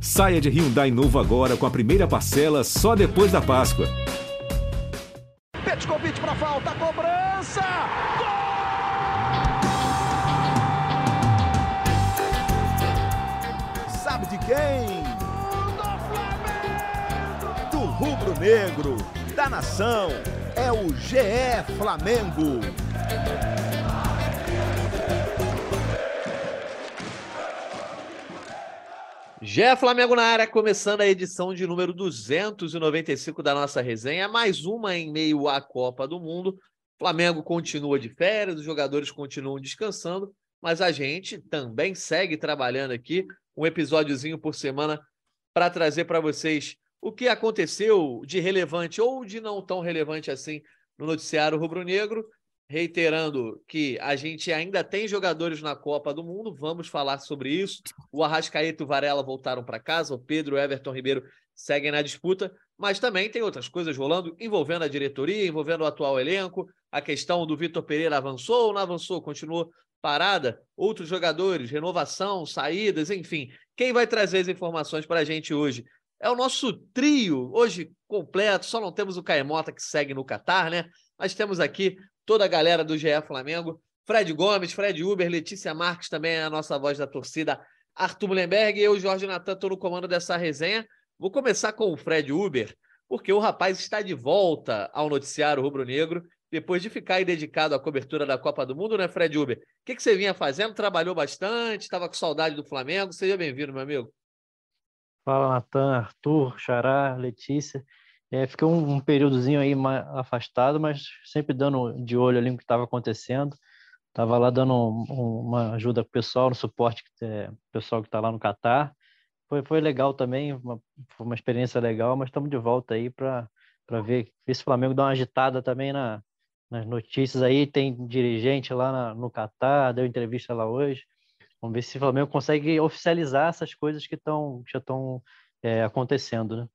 Saia de Hyundai novo agora com a primeira parcela só depois da Páscoa. Petkovic para falta, cobrança! Gol! Sabe de quem? Do Do rubro-negro, da nação, é o GE Flamengo. Gé Flamengo na área, começando a edição de número 295 da nossa resenha, mais uma em meio à Copa do Mundo. Flamengo continua de férias, os jogadores continuam descansando, mas a gente também segue trabalhando aqui, um episódiozinho por semana, para trazer para vocês o que aconteceu de relevante ou de não tão relevante assim no noticiário rubro-negro reiterando que a gente ainda tem jogadores na Copa do Mundo, vamos falar sobre isso. O Arrascaeta e o Varela voltaram para casa, o Pedro e o Everton Ribeiro seguem na disputa, mas também tem outras coisas rolando envolvendo a diretoria, envolvendo o atual elenco. A questão do Vitor Pereira avançou ou não avançou, continuou parada. Outros jogadores, renovação, saídas, enfim. Quem vai trazer as informações para a gente hoje? É o nosso trio, hoje completo, só não temos o Caemota que segue no Catar, né? Mas temos aqui toda a galera do GE Flamengo. Fred Gomes, Fred Uber, Letícia Marques também é a nossa voz da torcida. Arthur Mullenberg e eu, Jorge Natan, estou no comando dessa resenha. Vou começar com o Fred Uber, porque o rapaz está de volta ao noticiário rubro-negro, depois de ficar dedicado à cobertura da Copa do Mundo, né, Fred Uber? O que, que você vinha fazendo? Trabalhou bastante, estava com saudade do Flamengo. Seja bem-vindo, meu amigo. Fala, Natan, Arthur, Xará, Letícia. É, fiquei um, um períodozinho aí afastado, mas sempre dando de olho ali no que estava acontecendo. Estava lá dando um, uma ajuda pro pessoal, no suporte é, pessoal que está lá no Catar. Foi, foi legal também, uma, foi uma experiência legal, mas estamos de volta aí para ver, ver se o Flamengo dá uma agitada também na, nas notícias aí. Tem dirigente lá na, no Catar, deu entrevista lá hoje. Vamos ver se o Flamengo consegue oficializar essas coisas que, tão, que já estão é, acontecendo, né?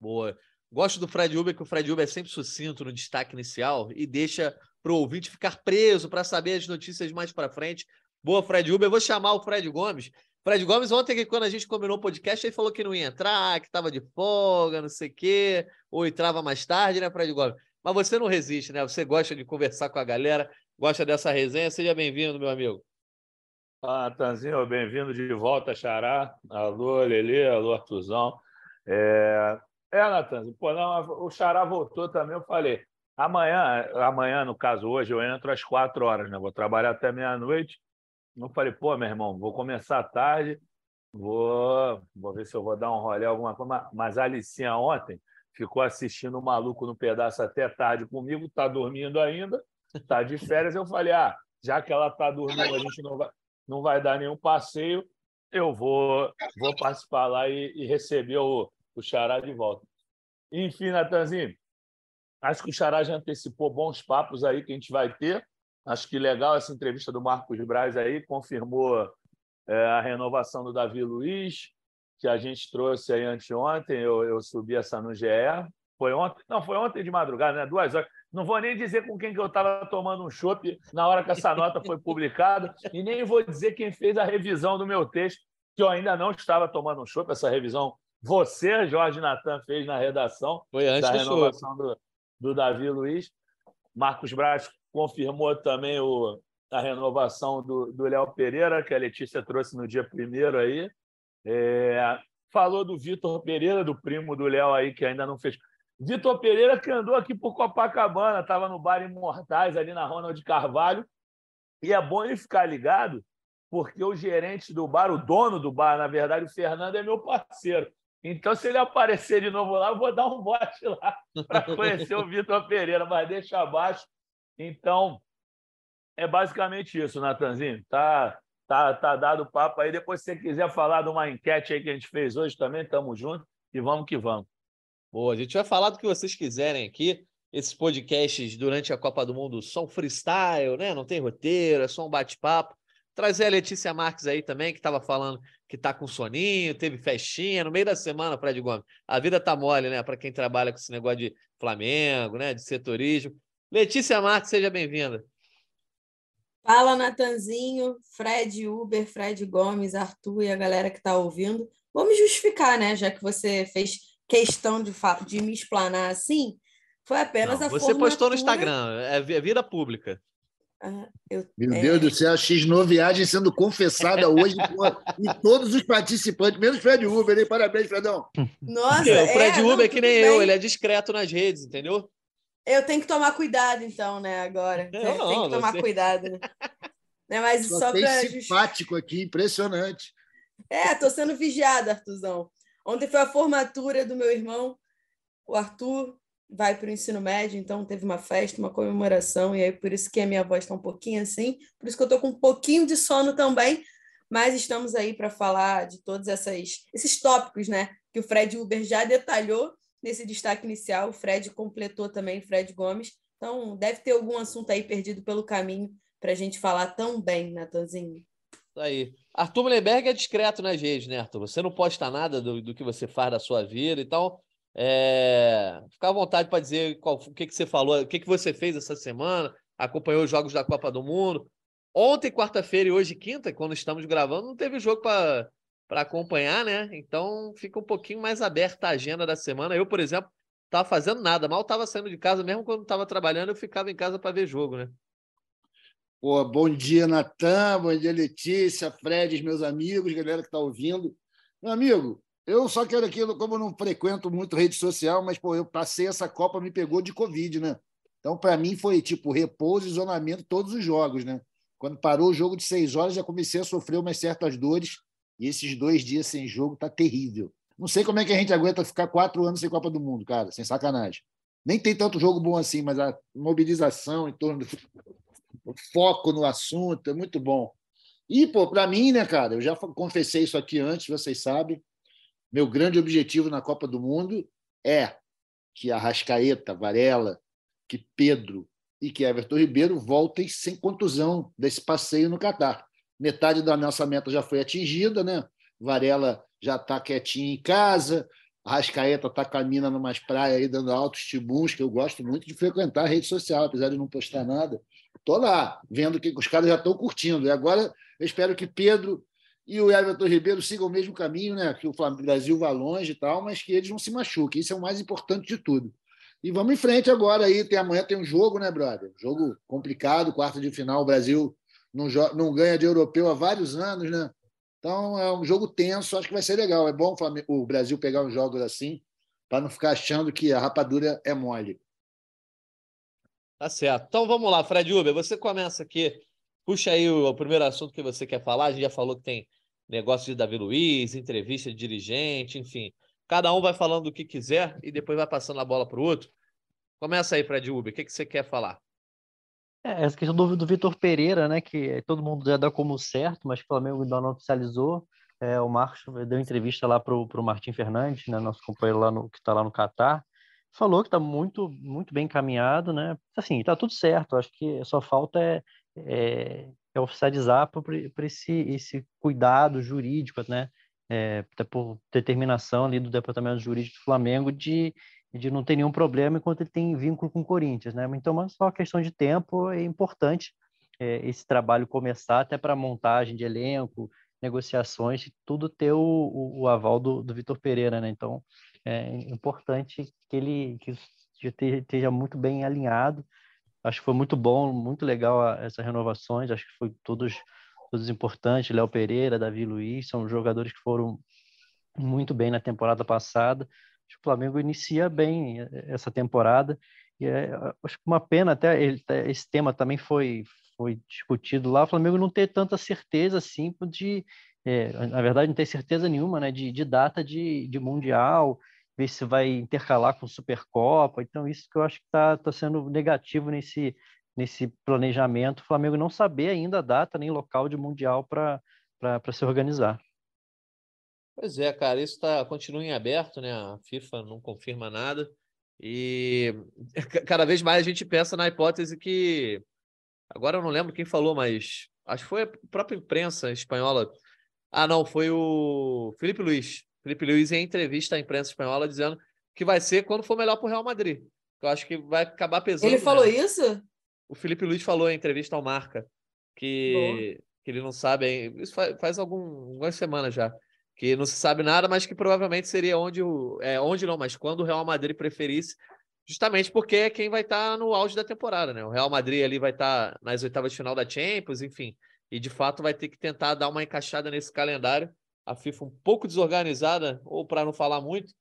Boa. Gosto do Fred Uber, que o Fred Uber é sempre sucinto no destaque inicial e deixa para o ouvinte ficar preso para saber as notícias mais para frente. Boa, Fred Uber. Eu vou chamar o Fred Gomes. Fred Gomes, ontem, quando a gente combinou o podcast, ele falou que não ia entrar, que estava de folga, não sei o quê, ou entrava mais tarde, né, Fred Gomes? Mas você não resiste, né? Você gosta de conversar com a galera, gosta dessa resenha. Seja bem-vindo, meu amigo. Ah, Tanzinho, bem-vindo de volta, Xará. Alô, Lelê, alô, Artuzão. É, é, Natan, pô, não, o Xará voltou também, eu falei, amanhã, amanhã, no caso, hoje, eu entro às quatro horas, né? Vou trabalhar até meia-noite. Eu falei, pô, meu irmão, vou começar tarde, vou, vou ver se eu vou dar um rolê, alguma coisa. Mas a Alicinha ontem ficou assistindo o maluco no pedaço até tarde comigo, tá dormindo ainda, tá de férias. Eu falei, ah, já que ela tá dormindo, a gente não vai, não vai dar nenhum passeio, eu vou, vou participar lá e, e receber o o Xará de volta. Enfim, Natanzinho, acho que o Xará já antecipou bons papos aí que a gente vai ter. Acho que legal essa entrevista do Marcos Braz aí, confirmou é, a renovação do Davi Luiz, que a gente trouxe aí anteontem, eu, eu subi essa no GE. Foi ontem? Não, foi ontem de madrugada, né? Duas horas. Não vou nem dizer com quem que eu estava tomando um chopp na hora que essa nota foi publicada, e nem vou dizer quem fez a revisão do meu texto, que eu ainda não estava tomando um chopp, essa revisão você, Jorge Natan, fez na redação Foi antes da renovação do, do, Davi Luiz. Marcos Braz confirmou também o, a renovação do Léo Pereira, que a Letícia trouxe no dia primeiro aí. É, falou do Vitor Pereira, do primo do Léo aí, que ainda não fez. Vitor Pereira que andou aqui por Copacabana, estava no bar Imortais, ali na Ronald Carvalho. E é bom ele ficar ligado, porque o gerente do bar, o dono do bar, na verdade, o Fernando, é meu parceiro. Então, se ele aparecer de novo lá, eu vou dar um bote lá para conhecer o Vitor Pereira, mas deixa abaixo. Então, é basicamente isso, Natanzinho. Tá, tá, tá dado o papo aí. Depois, se você quiser falar de uma enquete aí que a gente fez hoje também, estamos juntos e vamos que vamos. Boa, a gente vai falar do que vocês quiserem aqui. Esses podcasts durante a Copa do Mundo são freestyle, né? Não tem roteiro, é só um bate-papo. Trazer a Letícia Marques aí também, que estava falando que está com soninho, teve festinha no meio da semana, Fred Gomes. A vida tá mole, né? Para quem trabalha com esse negócio de Flamengo, né? De setorismo. Letícia Marques, seja bem-vinda. Fala, Natanzinho, Fred Uber, Fred Gomes, Arthur e a galera que está ouvindo. vou me justificar, né? Já que você fez questão de, de me explanar assim, foi apenas Não, a Você formatura... postou no Instagram, é é vida pública. Ah, eu- Meu é, Deus do céu, a X9 viagem sendo confessada hoje e todos os participantes, menos Fred Uber, hein? Parabéns, Fredão. Nossa, o Fred é, Uber não, é que nem bem. eu, ele é discreto nas redes, entendeu? Eu tenho que tomar cuidado, então, né, agora. Eu É, não, tem que tomar você- cuidado, né? Né, Mas Só, só tem para justificar. simpático aqui, impressionante. É, tô sendo vigiada, Artuzão. Ontem foi a formatura do meu irmão, o Arthur, vai para o ensino médio, então teve uma festa, uma comemoração, e aí por isso que a minha voz está um pouquinho assim, por isso que eu estou com um pouquinho de sono também, mas estamos aí para falar de todos essas, esses tópicos, né? Que o Fred Uber já detalhou nesse destaque inicial, o Fred completou também, Fred Gomes. Então, deve ter algum assunto aí perdido pelo caminho para a gente falar tão bem, Natanzinho. Aí. Arthur Mullenberg é discreto nas redes, né, Arthur? Você não posta nada do, do que você faz da sua vida, então é... à vontade para dizer qual, o que, que você falou, o que, que você fez essa semana, acompanhou os jogos da Copa do Mundo. Ontem, quarta-feira e hoje, quinta, quando estamos gravando, não teve jogo para acompanhar, né? Então fica um pouquinho mais aberta a agenda da semana. Eu, por exemplo, estava fazendo nada, mal estava saindo de casa, mesmo quando estava trabalhando, eu ficava em casa para ver jogo, né? Pô, bom dia, Natan, bom dia, Letícia, Fred, meus amigos, galera que está ouvindo. Meu amigo, eu só quero aquilo, como eu não frequento muito rede social, mas pô, eu passei essa Copa, me pegou de Covid, né? Então, para mim, foi tipo repouso isolamento todos os jogos, né? Quando parou o jogo de seis horas, já comecei a sofrer umas certas dores, e esses dois dias sem jogo tá terrível. Não sei como é que a gente aguenta ficar quatro anos sem Copa do Mundo, cara, sem sacanagem. Nem tem tanto jogo bom assim, mas a mobilização em torno do foco no assunto, é muito bom. E, pô, para mim, né, cara, eu já confessei isso aqui antes, vocês sabem, meu grande objetivo na Copa do Mundo é que a Rascaeta, Varela, que Pedro e que Everton Ribeiro voltem sem contusão desse passeio no Catar. Metade da nossa meta já foi atingida, né? Varela já está quietinho em casa, a Rascaeta está caminhando numas praias aí, dando altos tibuns, que eu gosto muito de frequentar a rede social, apesar de não postar nada. Estou lá, vendo que os caras já estão curtindo. E agora eu espero que Pedro e o Everton Ribeiro sigam o mesmo caminho, né? que o Brasil vá longe e tal, mas que eles não se machuquem. Isso é o mais importante de tudo. E vamos em frente agora aí. Tem, amanhã tem um jogo, né, brother? Jogo complicado, quarto de final. O Brasil não, não ganha de europeu há vários anos, né? Então é um jogo tenso, acho que vai ser legal. É bom o Brasil pegar uns jogos assim, para não ficar achando que a rapadura é mole. Tá certo. Então vamos lá, Fred Uber, você começa aqui. Puxa aí o, primeiro assunto que você quer falar. A gente já falou que tem negócio de Davi Luiz, entrevista de dirigente, enfim. Cada um vai falando o que quiser e depois vai passando a bola para o outro. Começa aí, Fred Uber, o que, que você quer falar? É, essa questão do, do Vitor Pereira, né, que todo mundo já dá como certo, mas o Flamengo ainda não oficializou. É, o Marcos deu entrevista lá para o Martim Fernandes, né, nosso companheiro lá no, que está lá no Catar, falou que está muito, muito bem encaminhado, né? Assim, está tudo certo. Acho que só falta é, é, é oficializar para esse, esse cuidado jurídico, né? É, por determinação ali do Departamento Jurídico do Flamengo de, de não ter nenhum problema enquanto ele tem vínculo com o Corinthians, né? Então, mas só questão de tempo é importante é, esse trabalho começar até para montagem de elenco, negociações, tudo ter o, o, o aval do, do Vitor Pereira, né? Então, é importante que ele que esteja muito bem alinhado. Acho que foi muito bom, muito legal essas renovações. Acho que foi todos todos importantes. Léo Pereira, Davi Luiz, são jogadores que foram muito bem na temporada passada. Acho que o Flamengo inicia bem essa temporada. E é, acho que uma pena até ele, esse tema também foi foi discutido lá. O Flamengo não ter tanta certeza assim de é, na verdade, não tem certeza nenhuma né, de, de data de, de Mundial, ver se vai intercalar com Supercopa. Então, isso que eu acho que está tá sendo negativo nesse, nesse planejamento. O Flamengo não saber ainda a data nem local de Mundial para se organizar. Pois é, cara, isso tá, continua em aberto, né? A FIFA não confirma nada. E cada vez mais a gente pensa na hipótese que. Agora eu não lembro quem falou, mas acho que foi a própria imprensa espanhola ah, não, foi o Felipe Luiz. Felipe Luiz em entrevista à imprensa espanhola dizendo que vai ser quando for melhor para o Real Madrid. Eu acho que vai acabar pesando. Ele falou né? isso? O Felipe Luiz falou em entrevista ao Marca que, que ele não sabe, isso faz, faz algum, algumas semanas já, que não se sabe nada, mas que provavelmente seria onde o. É, onde não, mas quando o Real Madrid preferisse, justamente porque é quem vai estar tá no auge da temporada, né? O Real Madrid ali vai estar tá nas oitavas de final da Champions, enfim. E de fato vai ter que tentar dar uma encaixada nesse calendário. A FIFA um pouco desorganizada, ou para não falar muito.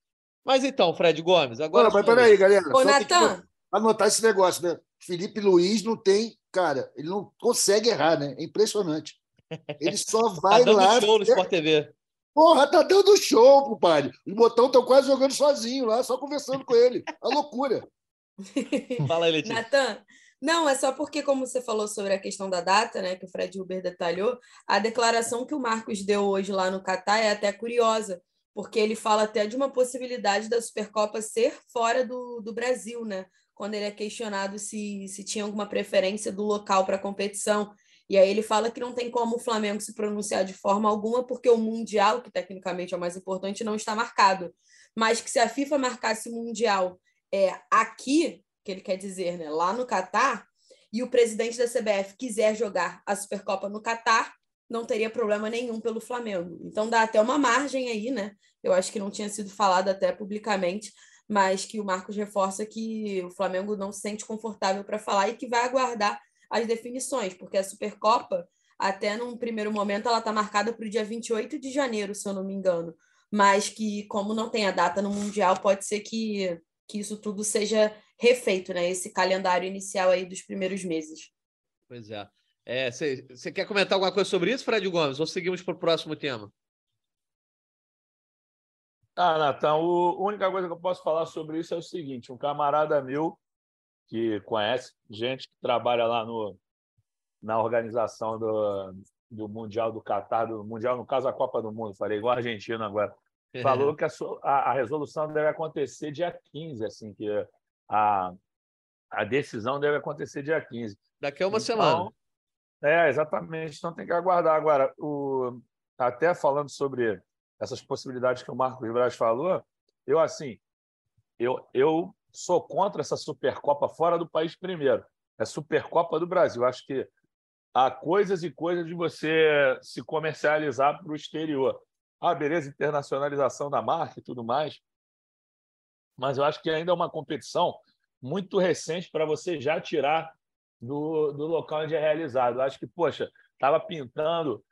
Mas então, Fred Gomes, agora. Não, mas peraí, galera. Ô, Natan. Anotar esse negócio, né? Felipe Luiz não tem. Cara, ele não consegue errar, né? É impressionante. Ele só vai tá dando lá. show no Sport TV. Porra, tá dando show, compadre. Os botão estão quase jogando sozinho lá, só conversando com ele. A loucura. Fala aí, Letícia. Natan, não, é só porque, como você falou sobre a questão da data, né, que o Fred Huber detalhou, a declaração que o Marcos deu hoje lá no Catar é até curiosa, porque ele fala até de uma possibilidade da Supercopa ser fora do, do Brasil, né? Quando ele é questionado se, se tinha alguma preferência do local para a competição. E aí ele fala que não tem como o Flamengo se pronunciar de forma alguma, porque o Mundial, que tecnicamente é o mais importante, não está marcado. Mas que se a FIFA marcasse o Mundial é, aqui, que ele quer dizer, né, lá no Catar, e o presidente da CBF quiser jogar a Supercopa no Catar, não teria problema nenhum pelo Flamengo. Então dá até uma margem aí, né? Eu acho que não tinha sido falado até publicamente, mas que o Marcos reforça que o Flamengo não se sente confortável para falar e que vai aguardar as definições, porque a Supercopa, até num primeiro momento, ela está marcada para o dia 28 de janeiro, se eu não me engano. Mas que, como não tem a data no Mundial, pode ser que, que isso tudo seja refeito, né? Esse calendário inicial aí dos primeiros meses. Pois é. Você é, quer comentar alguma coisa sobre isso, Fred Gomes? Ou seguimos para o próximo tema? Ah, Natan, a única coisa que eu posso falar sobre isso é o seguinte: um camarada meu que conhece gente que trabalha lá no, na organização do, do Mundial do Catar, do Mundial, no caso, a Copa do Mundo, falei igual a Argentina agora, falou que a, a, a resolução deve acontecer dia 15, assim, que a, a decisão deve acontecer dia 15. Daqui a uma então, semana. É, exatamente. Então tem que aguardar. Agora, o, até falando sobre essas possibilidades que o Marcos Braz falou, eu assim, eu, eu sou contra essa Supercopa fora do país primeiro. É Supercopa do Brasil. Acho que há coisas e coisas de você se comercializar para o exterior. Ah, beleza, internacionalização da marca e tudo mais mas eu acho que ainda é uma competição muito recente para você já tirar do, do local onde é realizado. Eu acho que, poxa, estava pintando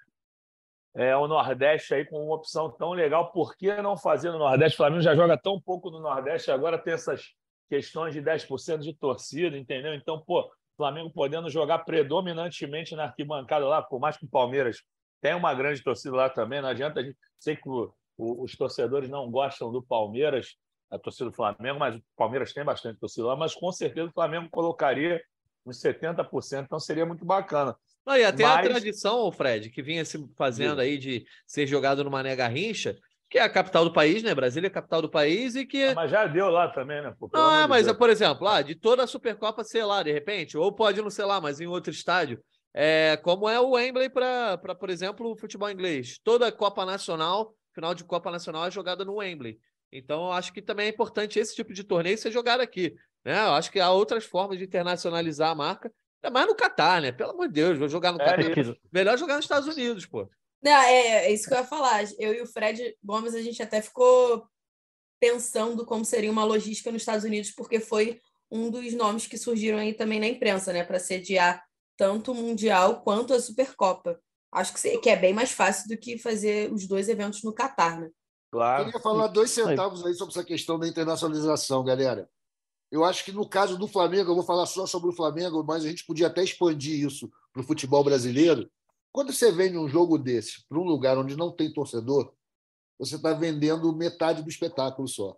é, o Nordeste aí com uma opção tão legal, por que não fazer no Nordeste? O Flamengo já joga tão pouco no Nordeste, agora tem essas questões de 10% de torcida, entendeu? Então, pô, Flamengo podendo jogar predominantemente na arquibancada lá, por mais que o Palmeiras tenha uma grande torcida lá também, não adianta a gente. Sei que o, o, os torcedores não gostam do Palmeiras, a torcida do Flamengo, mas o Palmeiras tem bastante torcida lá, mas com certeza o Flamengo colocaria uns 70%, então seria muito bacana. Não, e até mas... a tradição, Fred, que vinha se fazendo aí de ser jogado no Mané Garrincha, que é a capital do país, né? Brasília é a capital do país e que. Ah, mas já deu lá também, né? Pô, não, é, mas, Deus. por exemplo, lá, de toda a Supercopa, sei lá, de repente, ou pode não sei lá, mas em outro estádio. É, como é o Wembley para, por exemplo, o futebol inglês. Toda a Copa Nacional, final de Copa Nacional é jogada no Wembley. Então, eu acho que também é importante esse tipo de torneio ser jogado aqui. Né? Eu acho que há outras formas de internacionalizar a marca, ainda mais no Catar, né? Pelo amor de Deus, vou jogar no é Catar. Isso. Melhor jogar nos Estados Unidos, pô. Não, é, é isso que eu ia falar. Eu e o Fred Gomes, a gente até ficou pensando como seria uma logística nos Estados Unidos, porque foi um dos nomes que surgiram aí também na imprensa, né? Para sediar tanto o Mundial quanto a Supercopa. Acho que, que é bem mais fácil do que fazer os dois eventos no Catar, né? Claro. Eu queria falar dois centavos aí sobre essa questão da internacionalização, galera. Eu acho que no caso do Flamengo, eu vou falar só sobre o Flamengo, mas a gente podia até expandir isso para o futebol brasileiro. Quando você vende um jogo desse para um lugar onde não tem torcedor, você está vendendo metade do espetáculo só.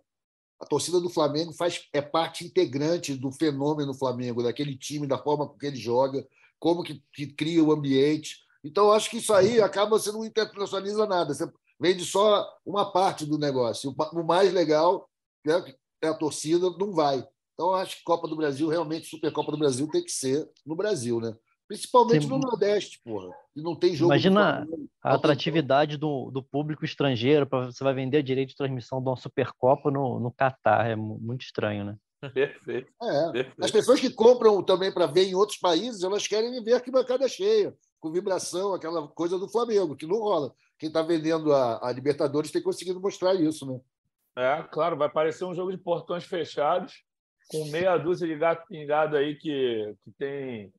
A torcida do Flamengo faz, é parte integrante do fenômeno Flamengo, daquele time, da forma que ele joga, como que, que cria o ambiente. Então, eu acho que isso aí acaba, você não internacionaliza nada. Você vende só uma parte do negócio. O mais legal né, é a torcida, não vai. Então, acho que Copa do Brasil, realmente, Supercopa do Brasil tem que ser no Brasil, né? Principalmente Sim. no Nordeste, porra. E não tem jogo. Imagina a atratividade do, do público estrangeiro, para você vai vender direito de transmissão de uma Supercopa no, no Catar. É muito estranho, né? Perfeito. É. Perfeito. As pessoas que compram também para ver em outros países, elas querem ver a arquibancada cheia, com vibração, aquela coisa do Flamengo, que não rola. Quem está vendendo a, a, Libertadores tem conseguido mostrar isso, né? É, claro, vai parecer um jogo de portões fechados, com meia dúzia de gato pingado aí que, que tem.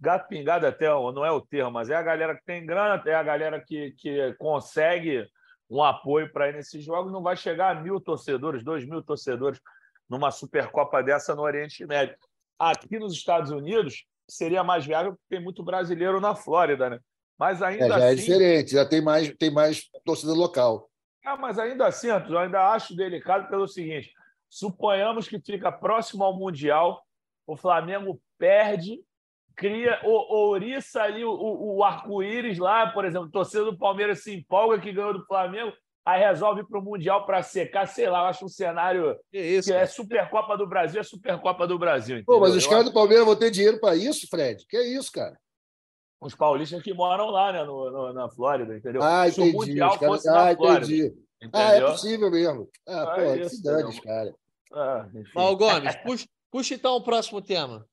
Gato pingado até não é o termo, mas é a galera que tem grana, é a galera que, que consegue um apoio para ir nesses jogos. Não vai chegar a mil torcedores, dois mil torcedores numa Supercopa dessa no Oriente Médio. Aqui nos Estados Unidos, seria mais viável porque tem muito brasileiro na Flórida, né? Mas ainda é, já é assim... é diferente, já tem mais, tem mais torcida local. Ah, mas ainda assim, Antônio, eu ainda acho delicado pelo seguinte: suponhamos que fica próximo ao Mundial, o Flamengo perde, cria, ouriça ali o, o, o arco-íris lá, por exemplo, torcida do Palmeiras se empolga que ganhou do Flamengo, aí resolve ir para o Mundial para secar, sei lá, eu acho um cenário que, isso, que é Supercopa do Brasil, é Supercopa do Brasil. Pô, mas os caras do Palmeiras vão ter dinheiro para isso, Fred? Que é isso, cara? Os paulistas que moram lá, né, no, no na Flórida, entendeu? Ah, entendi. Se o Mundial caras... fosse ah, Flórida, entendi. Ah, é possível mesmo. Ah, ah pô, é isso, que cara. Ah, Mal Gomes, puxa, puxa então o próximo tema.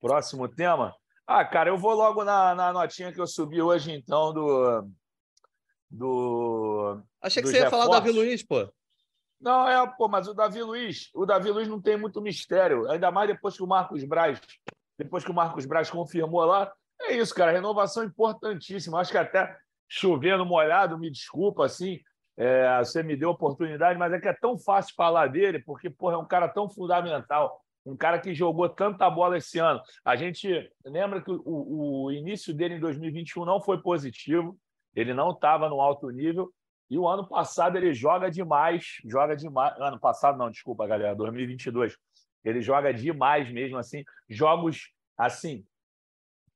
Próximo tema? Ah, cara, eu vou logo na, na notinha que eu subi hoje, então, do. do Achei que você ia falar do Davi Luiz, pô. Não, é, pô, mas o Davi Luiz, o Davi Luiz não tem muito mistério, ainda mais depois que o Marcos Braz, depois que o Marcos Braz confirmou lá. É isso, cara, renovação importantíssima. Acho que até chovendo molhado, me desculpa, assim, é, você me deu oportunidade, mas é que é tão fácil falar dele, porque porra, é um cara tão fundamental, um cara que jogou tanta bola esse ano. A gente lembra que o, o início dele em 2021 não foi positivo, ele não estava no alto nível, e o ano passado ele joga demais, joga demais. Ano passado, não, desculpa, galera, 2022. Ele joga demais mesmo, assim, jogos assim,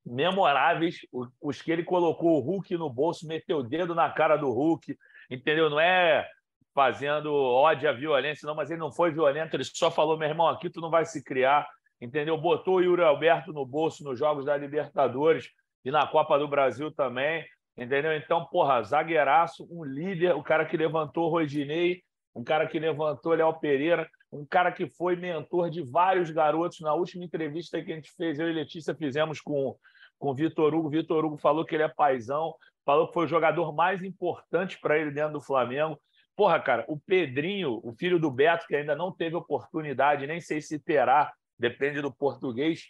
memoráveis, os que ele colocou o Hulk no bolso, meteu o dedo na cara do Hulk, entendeu? Não é fazendo ódio à violência, não, mas ele não foi violento, ele só falou, meu irmão, aqui tu não vai se criar, entendeu? Botou o Yuri Alberto no bolso nos Jogos da Libertadores e na Copa do Brasil também, entendeu? Então, porra, zagueiraço, um líder, o cara que levantou o Rodinei, um cara que levantou Léo Pereira, um cara que foi mentor de vários garotos. Na última entrevista que a gente fez, eu e Letícia fizemos com, com o Vitor Hugo, Vitor Hugo falou que ele é paizão, falou que foi o jogador mais importante para ele dentro do Flamengo. Porra, cara, o Pedrinho, o filho do Beto, que ainda não teve oportunidade, nem sei se terá, depende do português.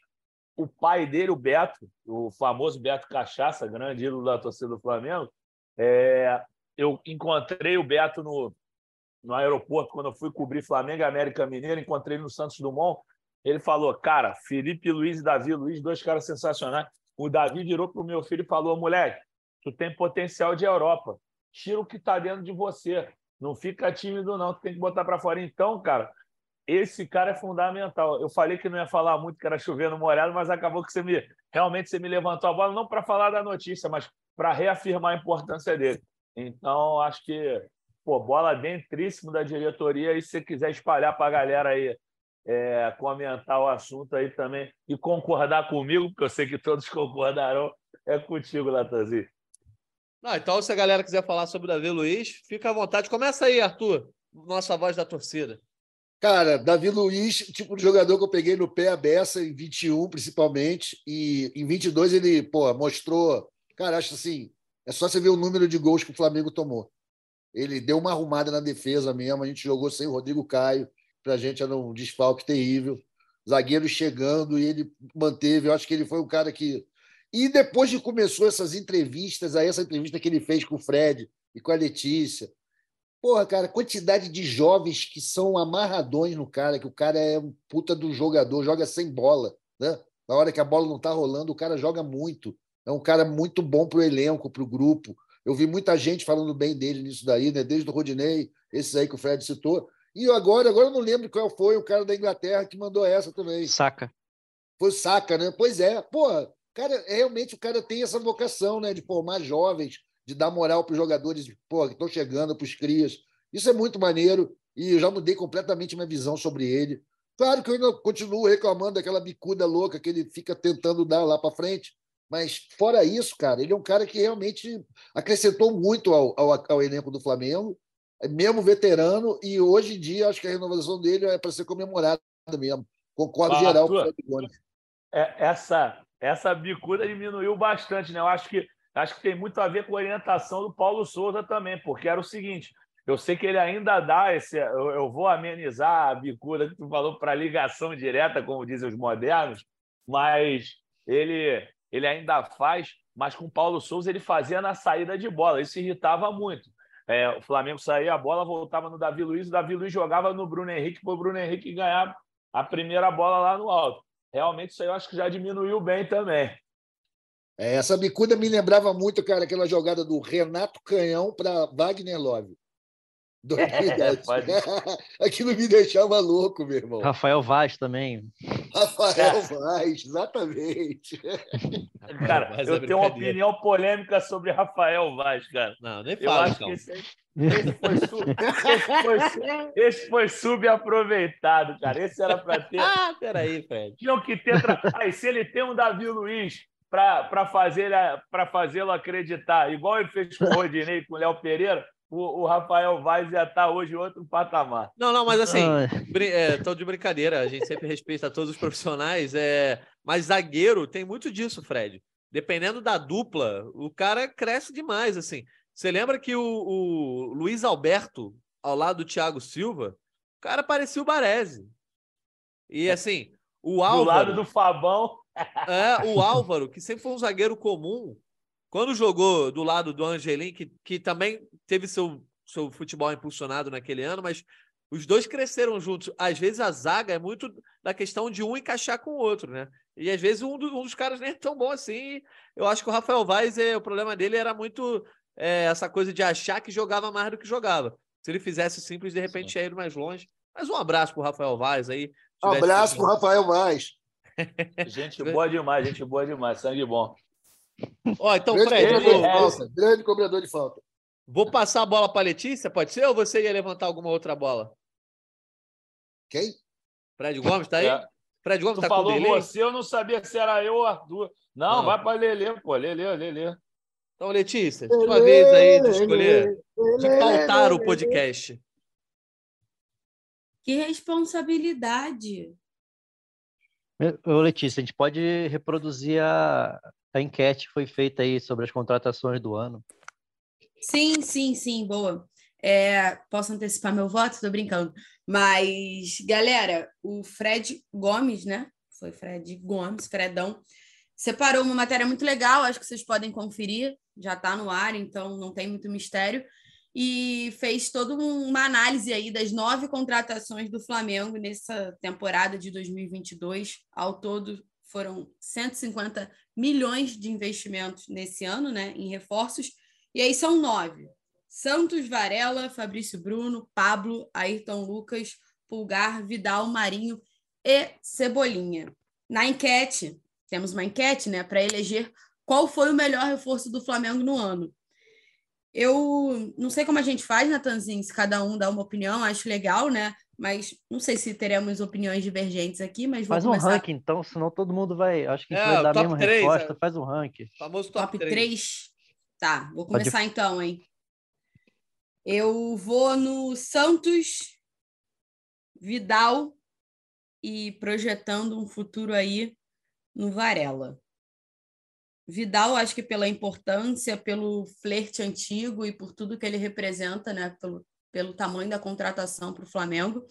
O pai dele, o Beto, o famoso Beto Cachaça, grande ídolo da torcida do Flamengo, é... eu encontrei o Beto no, no aeroporto quando eu fui cobrir Flamengo e América Mineiro, encontrei ele no Santos Dumont. Ele falou, cara, Felipe Luiz e Davi Luiz, dois caras sensacionais. O Davi virou para o meu filho e falou, moleque, tu tem potencial de Europa. Tira o que está dentro de você. Não fica tímido, não. Tu tem que botar para fora. Então, cara, esse cara é fundamental. Eu falei que não ia falar muito, que era chovendo molhado, mas acabou que você me realmente você me levantou a bola, não para falar da notícia, mas para reafirmar a importância dele. Então, acho que pô, bola dentríssimo da diretoria. E se você quiser espalhar para a galera aí, é, comentar o assunto aí também e concordar comigo, porque eu sei que todos concordarão, é contigo, Latanzi. Não, então, se a galera quiser falar sobre o Davi Luiz, fica à vontade. Começa aí, Arthur, nossa voz da torcida. Cara, Davi Luiz, tipo de jogador que eu peguei no pé a beça em 21, principalmente, e em 22 ele, pô, mostrou. Cara, acho assim, é só você ver o número de gols que o Flamengo tomou. Ele deu uma arrumada na defesa mesmo, a gente jogou sem o Rodrigo Caio, pra gente era um desfalque terrível. Zagueiro chegando e ele manteve, eu acho que ele foi um cara que e depois que começou essas entrevistas, aí essa entrevista que ele fez com o Fred e com a Letícia, porra, cara, quantidade de jovens que são amarradões no cara, que o cara é um puta do jogador, joga sem bola, né? Na hora que a bola não tá rolando, o cara joga muito. É um cara muito bom pro elenco, pro grupo. Eu vi muita gente falando bem dele nisso daí, né? Desde o Rodinei, esses aí que o Fred citou. E agora, agora eu não lembro qual foi o cara da Inglaterra que mandou essa também. Saca. Foi Saca, né? Pois é. Porra, Cara, realmente o cara tem essa vocação, né, de formar jovens, de dar moral para os jogadores pô, que estão chegando, para os crias. Isso é muito maneiro e eu já mudei completamente minha visão sobre ele. Claro que eu ainda continuo reclamando daquela bicuda louca que ele fica tentando dar lá para frente, mas fora isso, cara, ele é um cara que realmente acrescentou muito ao, ao, ao elenco do Flamengo, é mesmo veterano, e hoje em dia acho que a renovação dele é para ser comemorada mesmo. Concordo geral com o É, essa essa bicuda diminuiu bastante, né? Eu acho que acho que tem muito a ver com a orientação do Paulo Souza também, porque era o seguinte: eu sei que ele ainda dá esse. Eu, eu vou amenizar a bicuda que tu falou para ligação direta, como dizem os modernos, mas ele, ele ainda faz, mas com Paulo Souza ele fazia na saída de bola. Isso irritava muito. É, o Flamengo saía, a bola voltava no Davi Luiz, o Davi Luiz jogava no Bruno Henrique para o Bruno Henrique ganhar a primeira bola lá no alto. Realmente, isso aí eu acho que já diminuiu bem também. É, essa bicuda me lembrava muito, cara, aquela jogada do Renato Canhão para Wagner Love. 2010. É, Aquilo me deixava louco, meu irmão. Rafael Vaz também. Rafael é. Vaz, exatamente. Cara, eu é tenho uma opinião polêmica sobre Rafael Vaz, cara. Não, nem fala, eu acho que esse, esse, foi sub, esse, foi, esse foi subaproveitado, cara. Esse era para ter. Ah, peraí, Fred. Tinham que ter. Tra... Aí, se ele tem um Davi Luiz para fazer para fazê-lo acreditar, igual ele fez com o Rodinei, com o Léo Pereira, o, o, Rafael Vaz ia estar hoje em outro patamar. Não, não, mas assim, estou é, de brincadeira, a gente sempre respeita todos os profissionais, é, mas zagueiro tem muito disso, Fred. Dependendo da dupla, o cara cresce demais, assim. Você lembra que o, o Luiz Alberto, ao lado do Thiago Silva, o cara parecia o Baresi. E assim, o Álvaro... Do lado do Fabão... É, o Álvaro, que sempre foi um zagueiro comum, quando jogou do lado do Angelim, que, que também teve seu, seu futebol impulsionado naquele ano, mas os dois cresceram juntos. Às vezes a zaga é muito da questão de um encaixar com o outro, né? E às vezes um, do, um dos caras nem é tão bom assim. Eu acho que o Rafael Vaz, é, o problema dele era muito é, essa coisa de achar que jogava mais do que jogava. Se ele fizesse simples, de repente ia ir mais longe. Mas um abraço pro Rafael Vaz aí. Um abraço pro Rafael Vaz. gente boa demais, gente boa demais, sangue bom. Ó, então, grande Fred. Cobrador vou... falta, grande cobrador de falta. Vou passar a bola para Letícia, pode ser? Ou você ia levantar alguma outra bola? Quem? Fred Gomes, tá aí? É. Fred Gomes tu tá falou com você, eu não sabia se era eu ou Arthur. Não, não. vai para Lelê, pô. Lelê, Lelê. Então, Letícia, sua vez aí de escolher, de pautar o podcast. Que responsabilidade. Ô, Letícia, a gente pode reproduzir a, a enquete que foi feita aí sobre as contratações do ano. Sim, sim, sim, boa. É, posso antecipar meu voto? Estou brincando. Mas, galera, o Fred Gomes, né? Foi Fred Gomes, Fredão, separou uma matéria muito legal, acho que vocês podem conferir, já está no ar, então não tem muito mistério. E fez toda uma análise aí das nove contratações do Flamengo nessa temporada de 2022. Ao todo, foram 150 milhões de investimentos nesse ano, né, em reforços. E aí são nove: Santos, Varela, Fabrício Bruno, Pablo, Ayrton Lucas, Pulgar, Vidal, Marinho e Cebolinha. Na enquete, temos uma enquete, né, para eleger qual foi o melhor reforço do Flamengo no ano. Eu não sei como a gente faz, Natanzinho, se cada um dá uma opinião, acho legal, né? Mas não sei se teremos opiniões divergentes aqui, mas Faz um começar... ranking, então, senão todo mundo vai. Acho que a gente é, vai dar a mesma 3, resposta. É... Faz um ranking. Famoso top, top 3. 3. Tá, vou começar Pode... então, hein? Eu vou no Santos, Vidal e projetando um futuro aí no Varela. Vidal, acho que pela importância, pelo flerte antigo e por tudo que ele representa, né? Pelo, pelo tamanho da contratação para o Flamengo.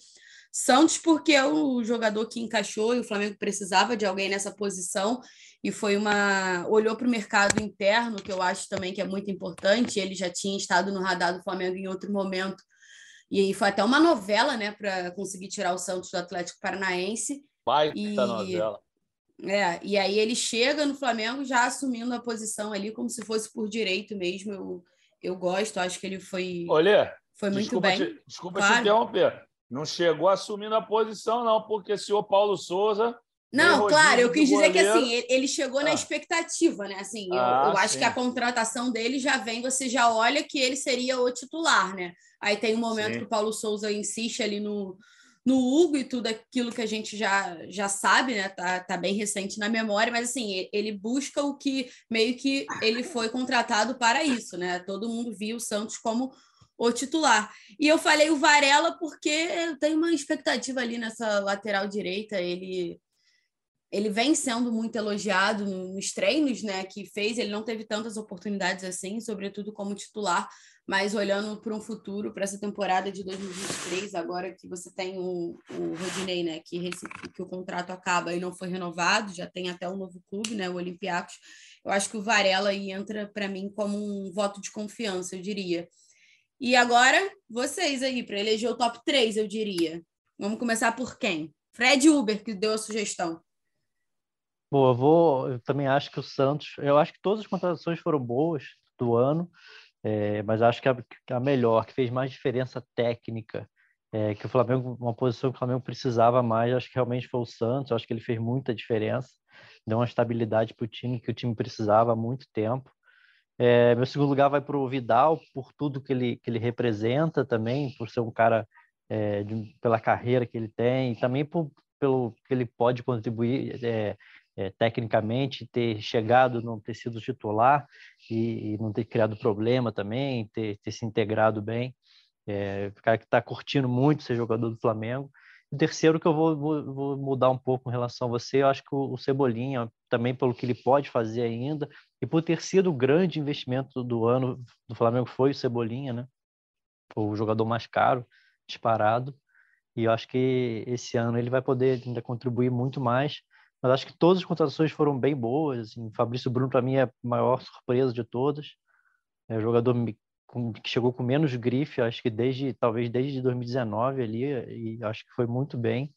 Santos, porque é o jogador que encaixou e o Flamengo precisava de alguém nessa posição e foi uma. olhou para o mercado interno, que eu acho também que é muito importante. Ele já tinha estado no radar do Flamengo em outro momento. E foi até uma novela, né, para conseguir tirar o Santos do Atlético Paranaense. Vai, e... novela. É, e aí ele chega no Flamengo já assumindo a posição ali como se fosse por direito mesmo. Eu, eu gosto, acho que ele foi. Olha, foi muito desculpa bem. Te, desculpa claro. te interromper. Não chegou assumindo a posição, não, porque o senhor Paulo Souza. Não, claro, eu quis dizer que assim, ele chegou ah. na expectativa, né? Assim, ah, eu, eu acho que a contratação dele já vem, você já olha que ele seria o titular, né? Aí tem um momento sim. que o Paulo Souza insiste ali no, no Hugo e tudo aquilo que a gente já, já sabe, né? Tá, tá bem recente na memória, mas assim, ele busca o que meio que ele foi contratado para isso, né? Todo mundo viu o Santos como o titular. E eu falei o Varela porque eu tenho uma expectativa ali nessa lateral direita. Ele ele vem sendo muito elogiado nos treinos, né, que fez. Ele não teve tantas oportunidades assim, sobretudo como titular, mas olhando para um futuro, para essa temporada de 2023, agora que você tem o, o Rodinei, né, que, que o contrato acaba e não foi renovado, já tem até um novo clube, né, o Olympiacos. Eu acho que o Varela aí entra para mim como um voto de confiança, eu diria. E agora, vocês aí, para eleger o top 3, eu diria. Vamos começar por quem? Fred Uber, que deu a sugestão. Eu vou. Eu também acho que o Santos. Eu acho que todas as contratações foram boas do ano, é, mas acho que a, a, melhor, que fez mais diferença técnica, é, que o Flamengo, uma posição que o Flamengo precisava mais, acho que realmente foi o Santos. Acho que ele fez muita diferença, deu uma estabilidade para o time que o time precisava há muito tempo. É, meu segundo lugar vai para o Vidal, por tudo que ele, que ele representa também, por ser um cara, é, de, pela carreira que ele tem, e também por, pelo que ele pode contribuir é, é, tecnicamente, ter chegado, não ter sido titular e, e não ter criado problema também, ter, ter se integrado bem. É, cara que está curtindo muito ser jogador do Flamengo. O terceiro que eu vou, vou, vou, mudar um pouco em relação a você, eu acho que o, o, Cebolinha, também pelo que ele pode fazer ainda, e por ter sido o grande investimento do ano do Flamengo foi o Cebolinha, né? O jogador mais caro, disparado. E eu acho que esse ano ele vai poder ainda contribuir muito mais mas acho que todas as contratações foram bem boas. Assim. Fabrício Bruno, para mim, é a maior surpresa de todas. É o jogador que chegou com menos grife, acho que desde talvez desde 2019 ali, e acho que foi muito bem.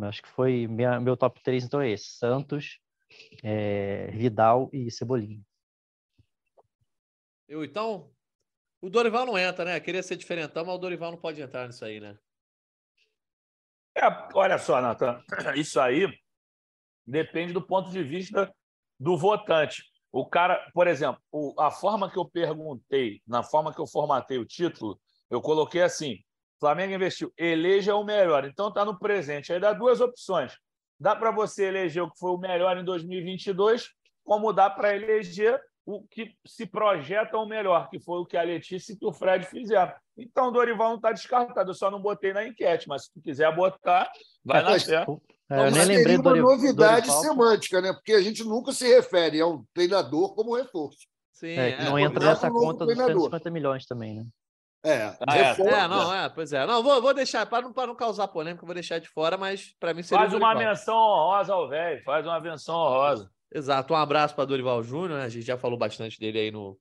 Acho que foi minha, meu top 3, então é esse: Santos, é, Vidal e Cebolinha. Eu então? O Dorival não entra, né? Queria ser diferentão, mas o Dorival não pode entrar nisso aí, né? É, olha só, Nathan, isso aí depende do ponto de vista do votante. O cara, por exemplo, o, a forma que eu perguntei, na forma que eu formatei o título, eu coloquei assim: Flamengo investiu, eleja o melhor. Então está no presente. Aí dá duas opções. Dá para você eleger o que foi o melhor em 2022, como dá para eleger o que se projeta o melhor, que foi o que a Letícia e o Fred fizeram. Então, o Dorival não está descartado, eu só não botei na enquete, mas se tu quiser botar, vai é, na fé. É, eu nem lembrei uma Dorival, novidade Dorival. semântica, né? Porque a gente nunca se refere ao treinador como reforço. Sim, é, que não é, entra nessa conta dos 150 milhões também, né? É, ah, é, é, não, é, pois é. Não, vou, vou deixar, para não, não causar polêmica, vou deixar de fora, mas para mim seria. Faz uma menção honrosa ao velho, faz uma menção honrosa. Exato, um abraço para Dorival Júnior, né? A gente já falou bastante dele aí no.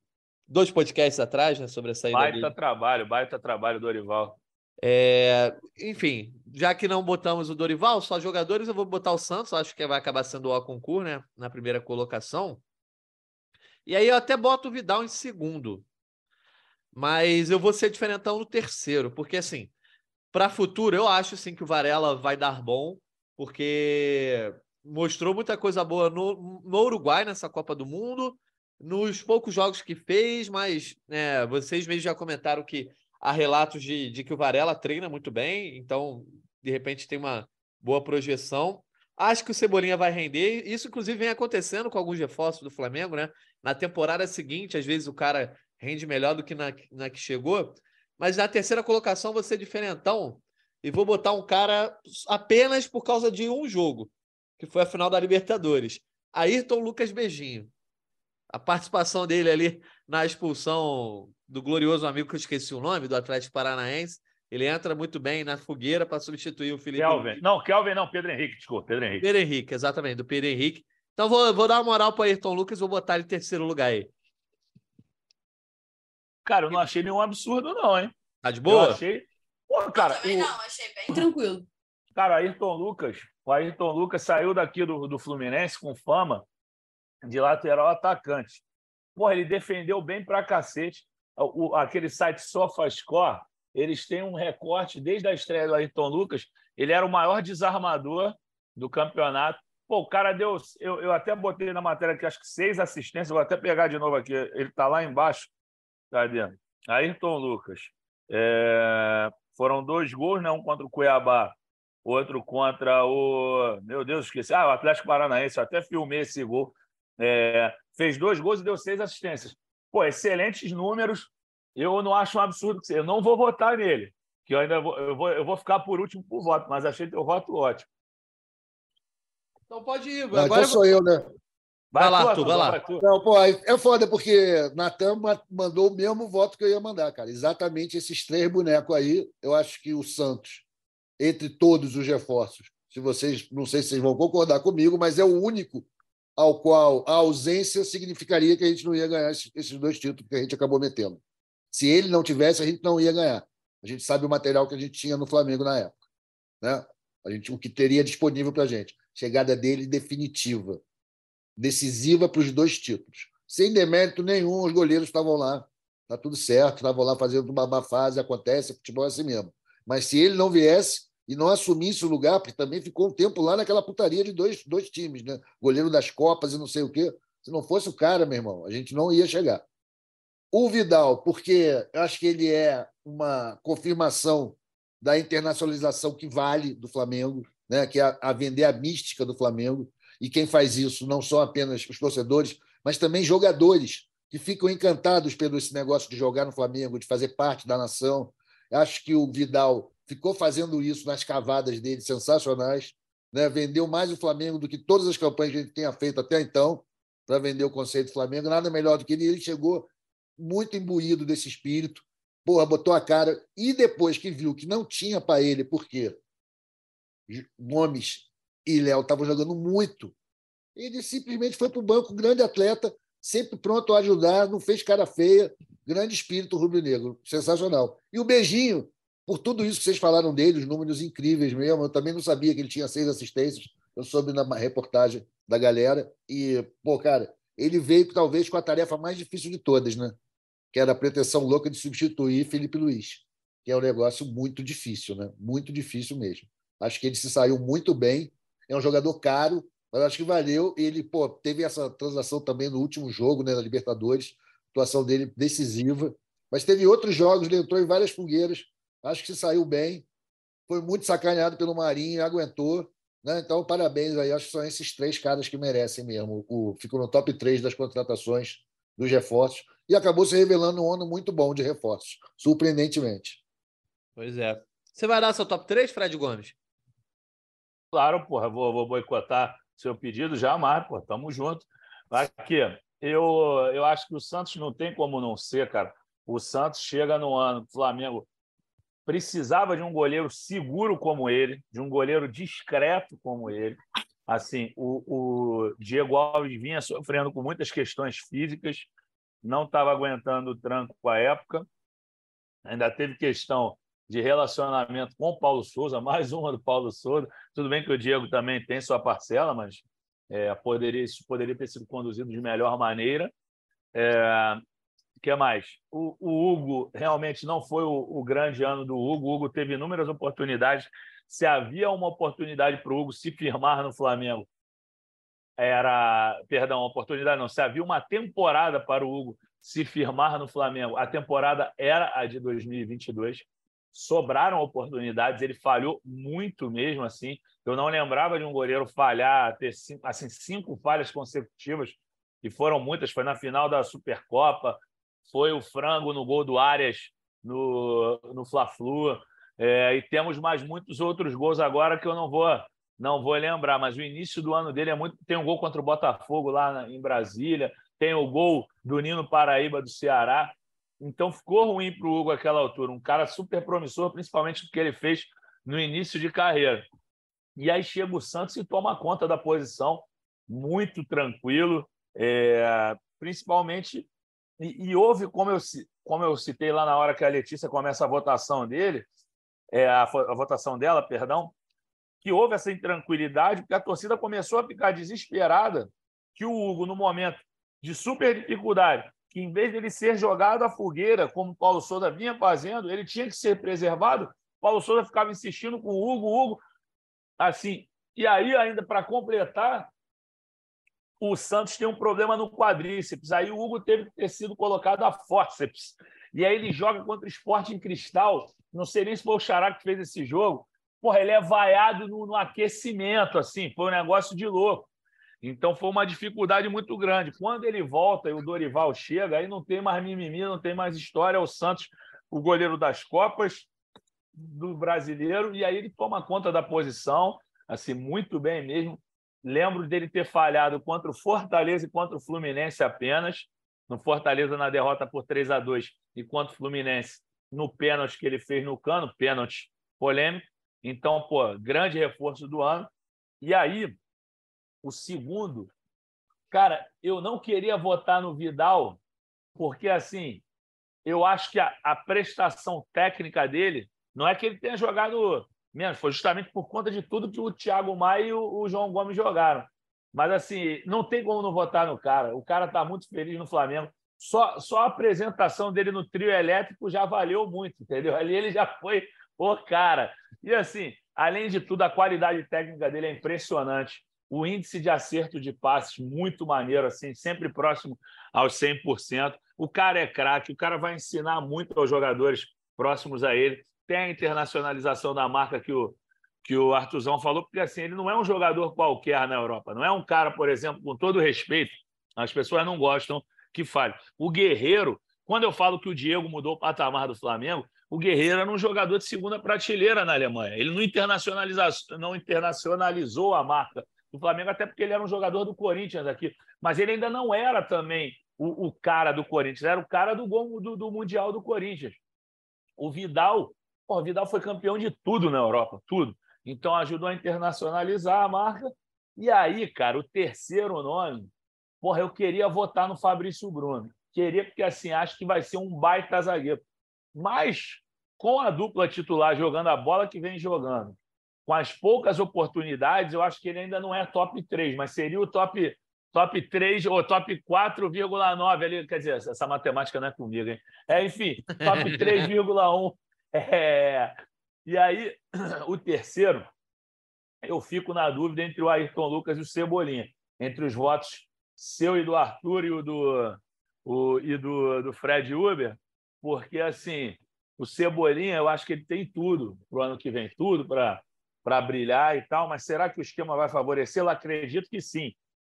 Dois podcasts atrás, né? Sobre a saída baita dele. Baita trabalho, baita trabalho, Dorival. É, enfim, já que não botamos o Dorival, só jogadores, eu vou botar o Santos, acho que vai acabar sendo o concurso, né? Na primeira colocação. E aí eu até boto o Vidal em segundo. Mas eu vou ser diferentão no terceiro, porque assim, para futuro, eu acho assim que o Varela vai dar bom, porque mostrou muita coisa boa no, no Uruguai nessa Copa do Mundo, nos poucos jogos que fez, mas né, vocês mesmos já comentaram que há relatos de, de que o Varela treina muito bem, então, de repente, tem uma boa projeção. Acho que o Cebolinha vai render. Isso, inclusive, vem acontecendo com alguns reforços do Flamengo, né? Na temporada seguinte, às vezes o cara rende melhor do que na, na que chegou. Mas na terceira colocação, você diferentão. E vou botar um cara apenas por causa de um jogo, que foi a final da Libertadores. Ayrton Lucas Beijinho. A participação dele ali na expulsão do glorioso amigo que eu esqueci o nome, do Atlético Paranaense. Ele entra muito bem na fogueira para substituir o Felipe. Kelvin. Henrique. Não, Kelvin não, Pedro Henrique, desculpa, Pedro Henrique. Pedro Henrique, exatamente, do Pedro Henrique. Então vou, vou dar uma moral para Ayrton Lucas e vou botar ele em terceiro lugar aí. Cara, eu não achei nenhum absurdo, não, hein? Tá de boa? Eu achei. Pô, cara. Eu também o... não, achei bem tranquilo. Cara, Ayrton Lucas, o Ayrton Lucas saiu daqui do, do Fluminense com fama de lateral atacante. Porra, ele defendeu bem pra cacete o, aquele site SofaScore, eles têm um recorte desde a estreia do Ayrton Lucas. Ele era o maior desarmador do campeonato. Pô, o cara deu. Eu, eu até botei na matéria aqui, acho que seis assistências. Vou até pegar de novo aqui. Ele está lá embaixo. Cadê? Ayrton Lucas. É, foram dois gols, né? um contra o Cuiabá, outro contra o. Meu Deus, esqueci. Ah, o Atlético Paranaense. Eu até filmei esse gol. É, fez dois gols e deu seis assistências pô, excelentes números. Eu não acho um absurdo que eu não vou votar nele, que eu ainda vou, eu vou, eu vou ficar por último por voto, mas achei teu voto ótimo. Então pode ir. Não, Agora então sou eu, né? Vai lá, tu, Arthur, vai lá. tu. Não, pô, é foda porque Natan ma- mandou o mesmo voto que eu ia mandar, cara. Exatamente esses três bonecos aí. Eu acho que o Santos, entre todos os reforços, se vocês, não sei se vocês vão concordar comigo, mas é o único ao qual a ausência significaria que a gente não ia ganhar esses dois títulos que a gente acabou metendo. Se ele não tivesse, a gente não ia ganhar. A gente sabe o material que a gente tinha no Flamengo na época, né? A gente o que teria disponível para a gente. Chegada dele definitiva decisiva para os dois títulos. Sem demérito nenhum, os goleiros estavam lá. Tá tudo certo, estavam lá fazendo uma má fase, acontece, futebol é assim mesmo. Mas se ele não viesse e não assumisse o lugar, porque também ficou um tempo lá naquela putaria de dois, dois times, né? Goleiro das Copas e não sei o quê. Se não fosse o cara, meu irmão, a gente não ia chegar. O Vidal, porque eu acho que ele é uma confirmação da internacionalização que vale do Flamengo, né? que é a, vender a mística do Flamengo. E quem faz isso não são apenas os torcedores, mas também jogadores que ficam encantados pelo esse negócio de jogar no Flamengo, de fazer parte da nação. Acho que o Vidal ficou fazendo isso nas cavadas dele sensacionais, né? vendeu mais o Flamengo do que todas as campanhas que gente tenha feito até então para vender o conceito do Flamengo. Nada melhor do que ele. Ele chegou muito imbuído desse espírito, porra, botou a cara. E depois que viu que não tinha para ele, por quê? Gomes e Léo estavam jogando muito. Ele simplesmente foi para o banco, grande atleta, sempre pronto a ajudar, não fez cara feia, grande espírito rubro-negro, sensacional. E o beijinho, por tudo isso que vocês falaram dele, os números incríveis mesmo, eu também não sabia que ele tinha seis assistências, eu soube na reportagem da galera. E, pô, cara, ele veio talvez com a tarefa mais difícil de todas, né? Que era a pretensão louca de substituir Felipe Luiz, que é um negócio muito difícil, né? Muito difícil mesmo. Acho que ele se saiu muito bem. É um jogador caro, mas acho que valeu. Ele pô, teve essa transação também no último jogo, né, na Libertadores, atuação dele decisiva. Mas teve outros jogos, ele entrou em várias fogueiras. Acho que se saiu bem. Foi muito sacaneado pelo Marinho, aguentou. Né? Então, parabéns aí. Acho que são esses três caras que merecem mesmo. O, ficou no top 3 das contratações dos reforços. E acabou se revelando um ano muito bom de reforços, surpreendentemente. Pois é. Você vai dar seu top 3, Fred Gomes? Claro, porra, vou, vou boicotar seu pedido jamais, pô, tamo junto. Aqui, eu, eu acho que o Santos não tem como não ser, cara. O Santos chega no ano, o Flamengo precisava de um goleiro seguro como ele, de um goleiro discreto como ele. Assim, o, o Diego Alves vinha sofrendo com muitas questões físicas, não estava aguentando o tranco com a época, ainda teve questão de relacionamento com o Paulo Souza, mais uma do Paulo Souza. Tudo bem que o Diego também tem sua parcela, mas é, poderia, isso poderia ter sido conduzido de melhor maneira. É, que mais? O, o, Hugo realmente não foi o, o, grande ano do Hugo. O Hugo teve inúmeras oportunidades. Se havia uma oportunidade para o Hugo se firmar no Flamengo, era, perdão, oportunidade não, se havia uma temporada para o Hugo se firmar no Flamengo, a temporada era a de 2022 sobraram oportunidades, ele falhou muito mesmo assim. Eu não lembrava de um goleiro falhar, ter assim, cinco falhas consecutivas, e foram muitas. Foi na final da Supercopa, foi o frango no gol do Arias no, no Fla-Flu. É, e temos mais muitos outros gols agora que eu não vou não vou lembrar, mas o início do ano dele é muito. Tem um gol contra o Botafogo lá na, em Brasília, tem o gol do Nino Paraíba do Ceará. Então ficou ruim para o Hugo aquela altura. Um cara super promissor, principalmente porque ele fez no início de carreira. E aí chega o Santos e toma conta da posição, muito tranquilo, é, principalmente. E, e, houve, como eu, como eu citei lá na hora que a Letícia começa a votação dele, é, a, a votação dela, perdão, que houve essa intranquilidade, porque a torcida começou a ficar desesperada que o Hugo, no momento de super dificuldade, que em vez dele ser jogado à fogueira, como o Paulo Souza vinha fazendo, ele tinha que ser preservado. Paulo Souza ficava insistindo com o Hugo, Hugo, assim. E aí, ainda para completar, o Santos tem um problema no quadríceps. Aí o Hugo teve que ter sido colocado a fórceps. E aí ele joga contra o esporte em cristal. Não sei nem se foi o Xará que fez esse jogo. Porra, ele é vaiado no, no aquecimento, assim. Foi um negócio de louco. Então foi uma dificuldade muito grande. Quando ele volta e o Dorival chega, aí não tem mais mimimi, não tem mais história. O Santos, o goleiro das Copas do brasileiro, e aí ele toma conta da posição, assim, muito bem mesmo. Lembro dele ter falhado contra o Fortaleza e contra o Fluminense apenas. No Fortaleza, na derrota por 3 a 2 e contra o Fluminense no pênalti que ele fez no cano, pênalti polêmico. Então, pô, grande reforço do ano. E aí, o segundo, cara, eu não queria votar no Vidal, porque assim, eu acho que a, a prestação técnica dele não é que ele tenha jogado menos, foi justamente por conta de tudo que o Thiago Maia e o, João Gomes jogaram. Mas assim, não tem como não votar no cara. O cara está muito feliz no Flamengo. Só, só a apresentação dele no trio elétrico já valeu muito, entendeu? Ali ele já foi o cara. E assim, além de tudo, a qualidade técnica dele é impressionante. O índice de acerto de passes muito maneiro, assim, sempre próximo aos 100%. O cara é craque, o cara vai ensinar muito aos jogadores próximos a ele tem a internacionalização da marca que o, que o Artuzão falou, porque assim, ele não é um jogador qualquer na Europa. Não é um cara, por exemplo, com todo respeito, as pessoas não gostam que fale. O Guerreiro, quando eu falo que o Diego mudou o patamar do Flamengo, o Guerreiro era um jogador de segunda prateleira na Alemanha. Ele não, internacionaliza, não internacionalizou a marca do Flamengo, até porque ele era um jogador do Corinthians aqui. Mas ele ainda não era também o, o cara do Corinthians, era o cara do, do, do Mundial do Corinthians. O Vidal Pô, o Vidal foi campeão de tudo na Europa, tudo. Então ajudou a internacionalizar a marca. E aí, cara, o terceiro nome, porra, eu queria votar no Fabrício Bruno. Queria, porque assim, acho que vai ser um baita zagueiro. Mas com a dupla titular jogando a bola que vem jogando, com as poucas oportunidades, eu acho que ele ainda não é top 3, mas seria o top top 3 ou top 4,9 ali. Quer dizer, essa matemática não é comigo, hein? É, enfim, top 3,1 É... E aí, o terceiro, eu fico na dúvida entre o Ayrton Lucas e o Cebolinha, entre os votos seu e do Arthur e o do, o, e do, do Fred Uber, porque assim, o Cebolinha, eu acho que ele tem tudo para o ano que vem, tudo para brilhar e tal, mas será que o esquema vai favorecê-lo? Acredito que sim,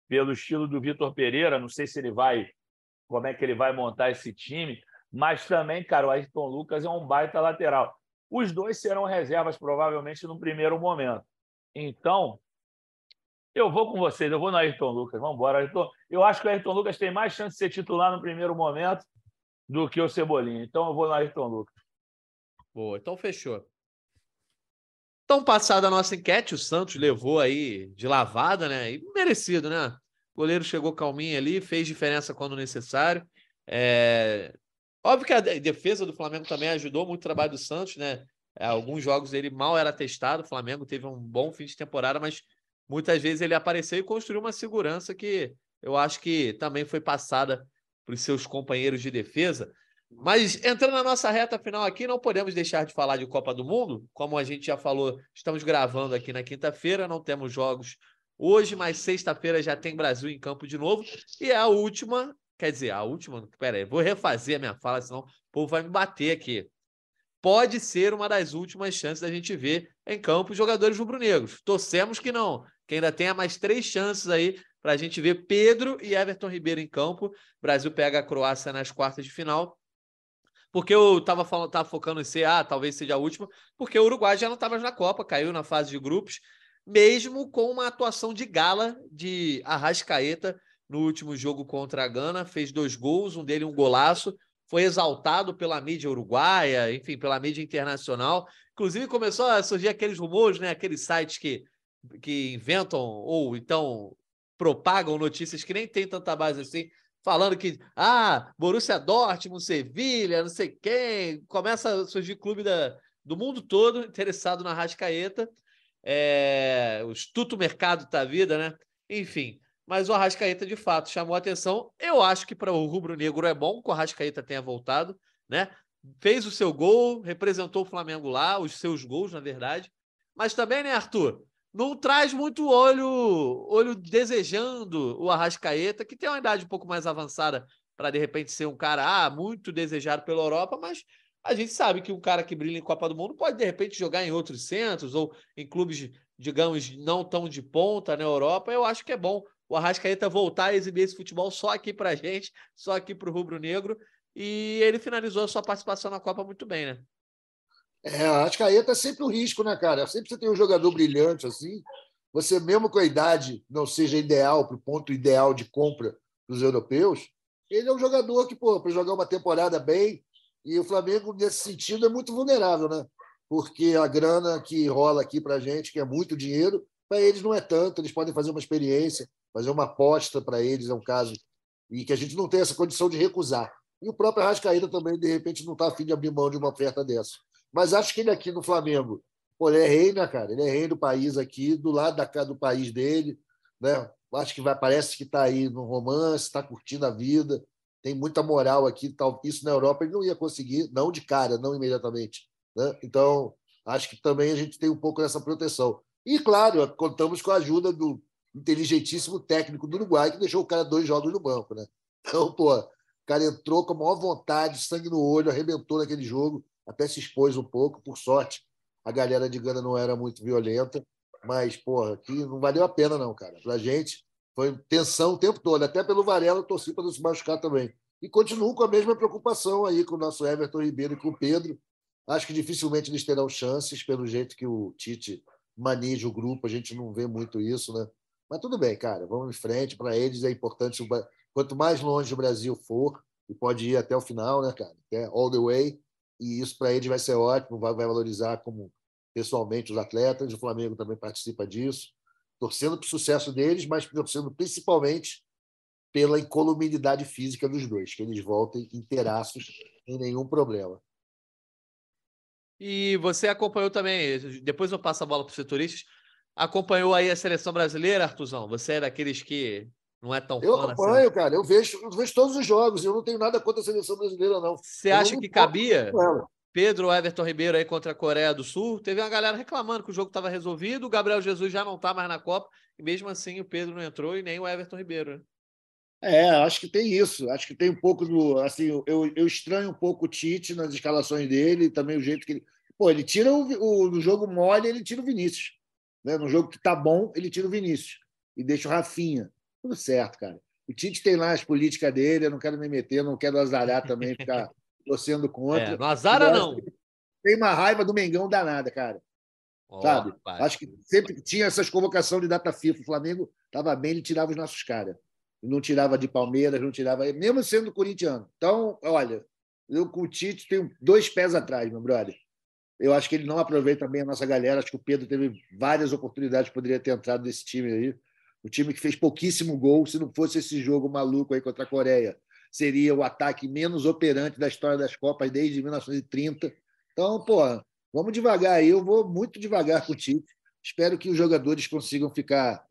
pelo estilo do Vitor Pereira, não sei se ele vai, como é que ele vai montar esse time, mas também, cara, o Ayrton Lucas é um baita lateral. Os dois serão reservas, provavelmente, no primeiro momento. Então, eu vou com vocês, eu vou no Ayrton Lucas. Vamos embora, Ayrton. Eu acho que o Ayrton Lucas tem mais chance de ser titular no primeiro momento do que o Cebolinha. Então, eu vou no Ayrton Lucas. Boa, então fechou. Então, passada a nossa enquete, o Santos levou aí de lavada, né? E merecido, né? O goleiro chegou calminho ali, fez diferença quando necessário. É... Óbvio que a defesa do Flamengo também ajudou muito o trabalho do Santos, né? É, alguns jogos ele mal era testado, o Flamengo teve um bom fim de temporada, mas muitas vezes ele apareceu e construiu uma segurança que eu acho que também foi passada para os seus companheiros de defesa. Mas entrando na nossa reta final aqui, não podemos deixar de falar de Copa do Mundo. Como a gente já falou, estamos gravando aqui na quinta-feira, não temos jogos hoje, mas sexta-feira já tem Brasil em campo de novo. E é a última Quer dizer, a última. Pera aí, vou refazer a minha fala, senão o povo vai me bater aqui. Pode ser uma das últimas chances da gente ver em campo jogadores rubro-negros. Torcemos que não, que ainda tenha mais três chances aí para a gente ver Pedro e Everton Ribeiro em campo. O Brasil pega a Croácia nas quartas de final. Porque eu estava falando, tava focando em ser, ah, talvez seja a última, porque o Uruguai já não estava na Copa, caiu na fase de grupos, mesmo com uma atuação de gala de Arrascaeta no último jogo contra a Gana, fez dois gols, um dele um golaço, foi exaltado pela mídia uruguaia, enfim, pela mídia internacional. Inclusive começou a surgir aqueles rumores, né, aqueles sites que, que inventam ou então propagam notícias que nem tem tanta base assim, falando que ah, Borussia Dortmund, Sevilha, não sei quem, começa a surgir clube da, do mundo todo interessado na Rascaeta. É, o Estuto Mercado da Vida, né? Enfim, mas o Arrascaeta de fato chamou a atenção. Eu acho que para o rubro-negro é bom que o Arrascaeta tenha voltado, né? Fez o seu gol, representou o Flamengo lá, os seus gols, na verdade. Mas também, né, Arthur? Não traz muito olho, olho desejando o Arrascaeta, que tem uma idade um pouco mais avançada para de repente ser um cara ah, muito desejado pela Europa, mas a gente sabe que um cara que brilha em Copa do Mundo pode de repente jogar em outros centros ou em clubes, digamos, não tão de ponta na Europa. Eu acho que é bom o Arrascaeta voltar a exibir esse futebol só aqui para gente, só aqui para o Rubro Negro. E ele finalizou a sua participação na Copa muito bem, né? É, a Arrascaeta é sempre um risco, né, cara? Sempre você tem um jogador brilhante assim. você mesmo com a idade não seja ideal para o ponto ideal de compra dos europeus, ele é um jogador que, pô, para jogar uma temporada bem, e o Flamengo, nesse sentido, é muito vulnerável, né? Porque a grana que rola aqui para a gente, que é muito dinheiro, para eles não é tanto, eles podem fazer uma experiência, fazer uma aposta para eles, é um caso, e que a gente não tem essa condição de recusar. E o próprio Arrascaída também, de repente, não está afim de abrir mão de uma oferta dessa. Mas acho que ele aqui no Flamengo, pô, ele é rei, né, cara? Ele é rei do país aqui, do lado da do país dele, né? Acho que vai, parece que está aí no romance, está curtindo a vida, tem muita moral aqui. Tal. Isso na Europa ele não ia conseguir, não de cara, não imediatamente. Né? Então, acho que também a gente tem um pouco dessa proteção. E, claro, contamos com a ajuda do inteligentíssimo técnico do Uruguai, que deixou o cara dois jogos no banco. Né? Então, pô, o cara entrou com a maior vontade, sangue no olho, arrebentou naquele jogo, até se expôs um pouco, por sorte. A galera de Gana não era muito violenta, mas, porra, aqui não valeu a pena, não, cara. Pra gente, foi tensão o tempo todo. Até pelo Varela, eu torci para não se machucar também. E continuo com a mesma preocupação aí com o nosso Everton Ribeiro e com o Pedro. Acho que dificilmente eles terão chances, pelo jeito que o Tite maneja o grupo. A gente não vê muito isso, né? Mas tudo bem, cara. Vamos em frente. Para eles é importante. Quanto mais longe o Brasil for, e pode ir até o final, né, cara? Até all the way. E isso para eles vai ser ótimo, vai, valorizar como pessoalmente os atletas. O Flamengo também participa disso. Torcendo para o sucesso deles, mas torcendo principalmente pela incolumidade física dos dois, que eles voltem inteiraços, sem nenhum problema. E você acompanhou também, depois eu passo a bola para os setoristas, acompanhou aí a seleção brasileira, Artuzão? Você é daqueles que não é tão Eu acompanho, assim. cara. Eu vejo, eu vejo todos os jogos. Eu não tenho nada contra a seleção brasileira, não. Você eu acha que cabia Pedro Everton Ribeiro aí contra a Coreia do Sul? Teve uma galera reclamando que o jogo estava resolvido, o Gabriel Jesus já não está mais na Copa, e mesmo assim o Pedro não entrou e nem o Everton Ribeiro. Né? É, acho que tem isso. Acho que tem um pouco do. Assim, eu, eu estranho um pouco o Tite nas escalações dele, também o jeito que ele. Pô, ele tira o, o no jogo mole, ele tira o Vinícius. Né? No jogo que tá bom, ele tira o Vinícius. E deixa o Rafinha. Tudo certo, cara. O Tite tem lá as políticas dele, eu não quero me meter, não quero azarar também, ficar torcendo contra. É, não azara, não. Tem uma raiva do Mengão danada, cara. Oh, sabe? Acho que sempre tinha essas convocações de data FIFA. O Flamengo estava bem, ele tirava os nossos caras não tirava de Palmeiras, não tirava, mesmo sendo corintiano. Então, olha, eu com o Tite tenho dois pés atrás, meu brother. Eu acho que ele não aproveita bem a nossa galera. Acho que o Pedro teve várias oportunidades, poderia ter entrado nesse time aí. O time que fez pouquíssimo gol, se não fosse esse jogo maluco aí contra a Coreia, seria o ataque menos operante da história das Copas desde 1930. Então, pô, vamos devagar aí. Eu vou muito devagar com o Tite. Espero que os jogadores consigam ficar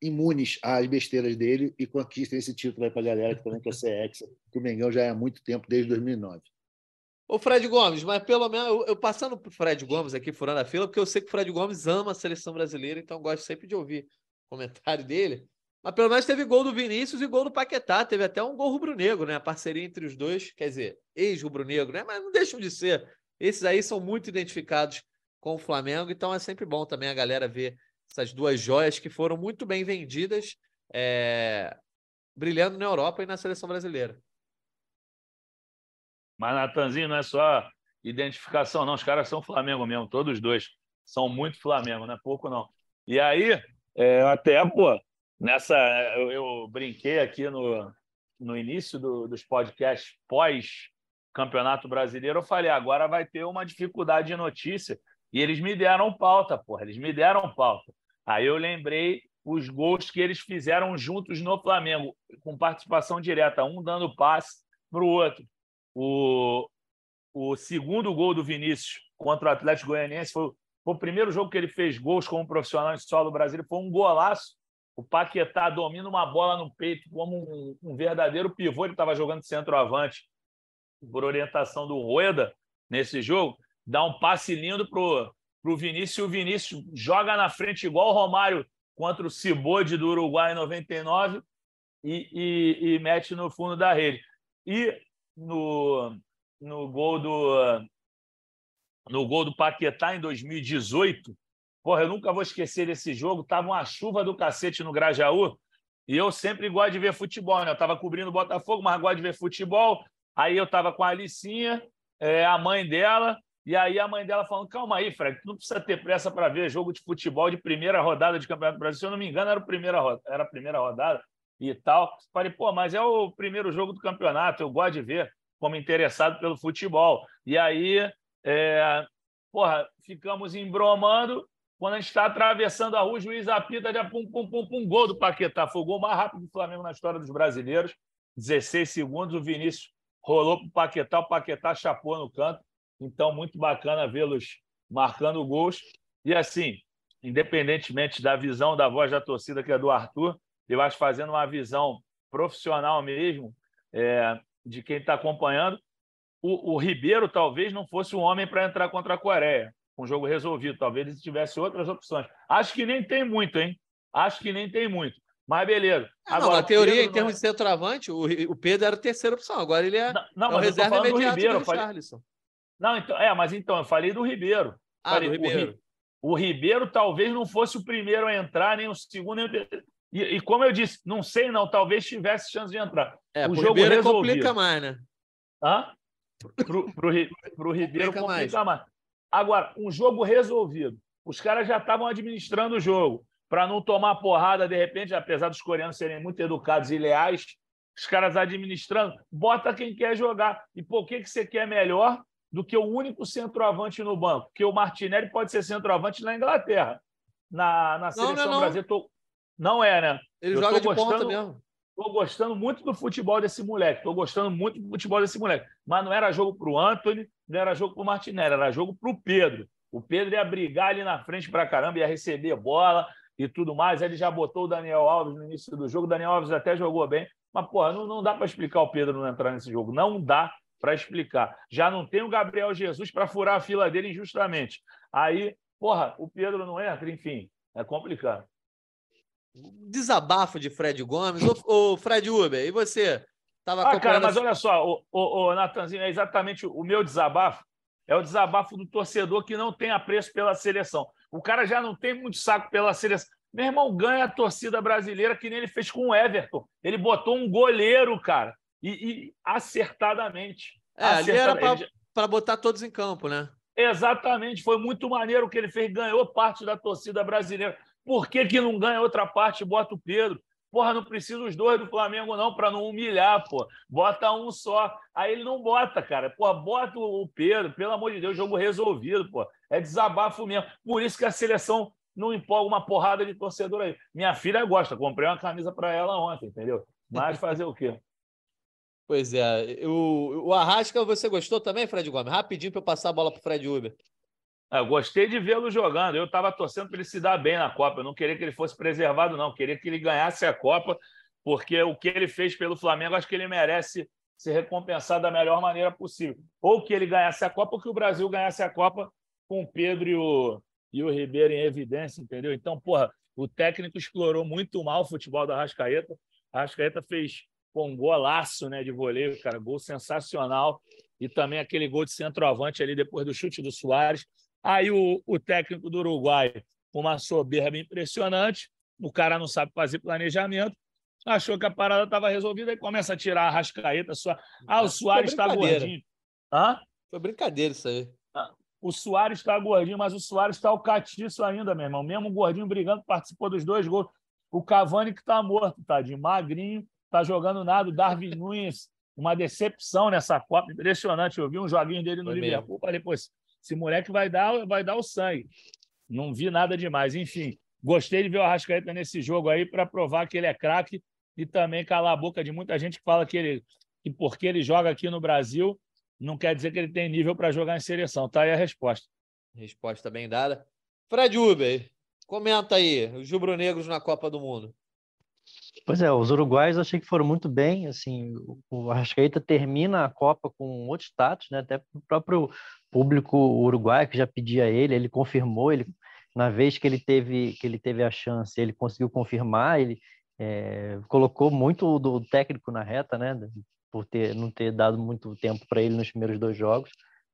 imunes às besteiras dele e conquistem esse título aí para a galera que também quer ser hexa, que o Mengão já é há muito tempo, desde 2009. O Fred Gomes, mas pelo menos eu, eu passando para o Fred Gomes aqui, furando a fila, porque eu sei que o Fred Gomes ama a seleção brasileira, então gosto sempre de ouvir o comentário dele. Mas pelo menos teve gol do Vinícius e gol do Paquetá. Teve até um gol rubro-negro, né? A parceria entre os dois, quer dizer, ex-rubro-negro, né? Mas não deixam de ser. Esses aí são muito identificados com o Flamengo, então é sempre bom também a galera ver essas duas joias que foram muito bem vendidas, é, brilhando na Europa e na seleção brasileira. Mas, Natanzinho, não é só identificação, não. Os caras são Flamengo mesmo, todos dois. São muito Flamengo, não é pouco, não. E aí, é, até, pô, nessa. Eu, eu, brinquei aqui no, no início do, dos podcasts pós-Campeonato Brasileiro. Eu falei, agora vai ter uma dificuldade de notícia. E eles me deram pauta, porra. Eles me deram pauta. Aí eu lembrei os gols que eles fizeram juntos no Flamengo, com participação direta, um dando passe para o outro. O, o segundo gol do Vinícius contra o Atlético Goianiense foi, foi, o primeiro jogo que ele fez gols como profissional em solo brasileiro, foi um golaço. O Paquetá domina uma bola no peito como um, um verdadeiro pivô. Ele estava jogando centroavante por orientação do Rueda nesse jogo. Dá um passe lindo para o Vinícius. O Vinícius joga na frente igual o Romário contra o Cibode do Uruguai em 99 e, e, e mete no fundo da rede. E no, no gol do no gol do Paquetá em 2018, porra, eu nunca vou esquecer desse jogo. Tava uma chuva do cacete no Grajaú e eu sempre gosto de ver futebol, né? Eu tava cobrindo o Botafogo, mas gosto de ver futebol. Aí eu tava com a Alicinha, é, a mãe dela, E aí a mãe dela falando: calma aí, Fred, tu não precisa ter pressa para ver jogo de futebol de primeira rodada de Campeonato Brasileiro. Se eu não me engano, era, primeira, era a primeira rodada e tal. Falei, pô, mas é o primeiro jogo do campeonato, eu gosto de ver como interessado pelo futebol. E aí, é, porra, ficamos embromando. Quando a gente está atravessando a rua, o juiz apita, já pum, pum, pum, pum, gol do Paquetá. Foi o gol mais rápido do Flamengo na história dos brasileiros. 16 segundos, o Vinícius rolou para o Paquetá, o Paquetá chapou no canto. Então, muito bacana vê-los marcando gols. E assim, independentemente da visão da voz da torcida, que é do Arthur, eu acho fazendo uma visão profissional mesmo é, de quem está acompanhando. O, o, Ribeiro talvez não fosse um homem para entrar contra a Coreia, com um jogo resolvido. Talvez ele tivesse outras opções. Acho que nem tem muito, hein? Acho que nem tem muito. Mas beleza. Ah, Agora, não, a teoria, em termos não... de centroavante, o, o Pedro era a terceira opção. Agora ele é, não, não, é o reserva imediato do, do falei... Não, então, é, mas então, eu falei do Ribeiro. Ah, falei, do Ribeiro. O, o, Ribeiro talvez não fosse o primeiro a entrar, nem o segundo, nem o terceiro. E, e, como eu disse, não sei não, talvez tivesse chance de entrar. É, o jogo Ribeiro resolvido. complica mais, né? Hã? Pro, pro, pro Ribeiro complica, complica mais. mais. Agora, um jogo resolvido. Os caras já estavam administrando o jogo para não tomar porrada de repente, apesar dos coreanos serem muito educados e leais, os caras administrando, bota quem quer jogar. E por que, que você quer melhor do que o único centroavante no banco? Porque o Martinelli pode ser centroavante na Inglaterra. Na, na seleção não, não. brasileira, tô, não é, né? Ele eu joga de gostando, ponta mesmo. Estou gostando muito do futebol desse moleque. Estou gostando muito do futebol desse moleque. Mas não era jogo para o Anthony, não era jogo para o Martinelli, era jogo para o Pedro. O Pedro ia brigar ali na frente para caramba, ia receber bola e tudo mais. Ele já botou o Daniel Alves no início do jogo. O Daniel Alves até jogou bem. Mas, porra, não, não dá para explicar o Pedro não entrar nesse jogo. Não dá para explicar. Já não tem o Gabriel Jesus para furar a fila dele injustamente. Aí, porra, o Pedro não entra, enfim, é complicado desabafo de Fred Gomes. Ô, Fred Uber, e você? Tava ah, cara, mas olha só, o, o, o Natanzinho, é exatamente o meu desabafo. É o desabafo do torcedor que não tem apreço pela seleção. O cara já não tem muito saco pela seleção. Meu irmão ganha a torcida brasileira que nem ele fez com o Everton. Ele botou um goleiro, cara, e, e acertadamente. É, acertadamente. ali era para botar todos em campo, né? Exatamente, foi muito maneiro o que ele fez, ganhou parte da torcida brasileira. Por que, que não ganha outra parte e bota o Pedro? Porra, não precisa os dois do Flamengo, não, para não humilhar, pô. Bota um só. Aí ele não bota, cara. Porra, bota o Pedro, pelo amor de Deus, jogo resolvido, pô. É desabafo mesmo. Por isso que a seleção não empolga uma porrada de torcedor aí. Minha filha gosta, comprei uma camisa para ela ontem, entendeu? Mas fazer o quê? Pois é. O, o Arrasca, você gostou também, Fred Gomes? Rapidinho para eu passar a bola para Fred Uber. Ah, eu gostei de vê-lo jogando. Eu estava torcendo para ele se dar bem na Copa. Eu não queria que ele fosse preservado, não. Eu queria que ele ganhasse a Copa, porque o que ele fez pelo Flamengo, acho que ele merece ser recompensado da melhor maneira possível. Ou que ele ganhasse a Copa, ou que o Brasil ganhasse a Copa com o Pedro e o, e o Ribeiro em evidência, entendeu? Então, porra, o técnico explorou muito mal o futebol da Rascaeta. A Rascaeta fez pô, um golaço né, de voleio, cara, gol sensacional. E também aquele gol de centroavante ali depois do chute do Soares. Aí o, o técnico do Uruguai, com uma soberba impressionante, o cara não sabe fazer planejamento, achou que a parada estava resolvida e começa a tirar a rascaeta. Sua... Ah, o Soares está gordinho. Hã? Foi brincadeira isso aí. Ah, o Soares está gordinho, mas o Soares está o catiço ainda, meu irmão. Mesmo gordinho brigando, participou dos dois gols. O Cavani que está morto, tadinho, magrinho, está jogando nada. O Darwin Nunes, uma decepção nessa Copa, impressionante. Eu vi um joguinho dele no Foi Liverpool, mesmo. falei, pô, esse moleque vai dar, vai dar o sangue. Não vi nada demais. Enfim, gostei de ver o Arrascaeta nesse jogo aí para provar que ele é craque e também calar a boca de muita gente que fala que ele que porque ele joga aqui no Brasil não quer dizer que ele tem nível para jogar em seleção. Tá aí a resposta. Resposta bem dada. Fred Uber, comenta aí, os rubro-negros na Copa do Mundo. Pois é, os uruguaios achei que foram muito bem, assim, o Arrascaeta termina a Copa com outro status, né, até o próprio público uruguaio que já pedia ele, ele confirmou, ele na vez que ele teve que ele teve a chance, ele conseguiu confirmar, ele é, colocou muito do técnico na reta, né, por ter não ter dado muito tempo para ele nos primeiros dois jogos.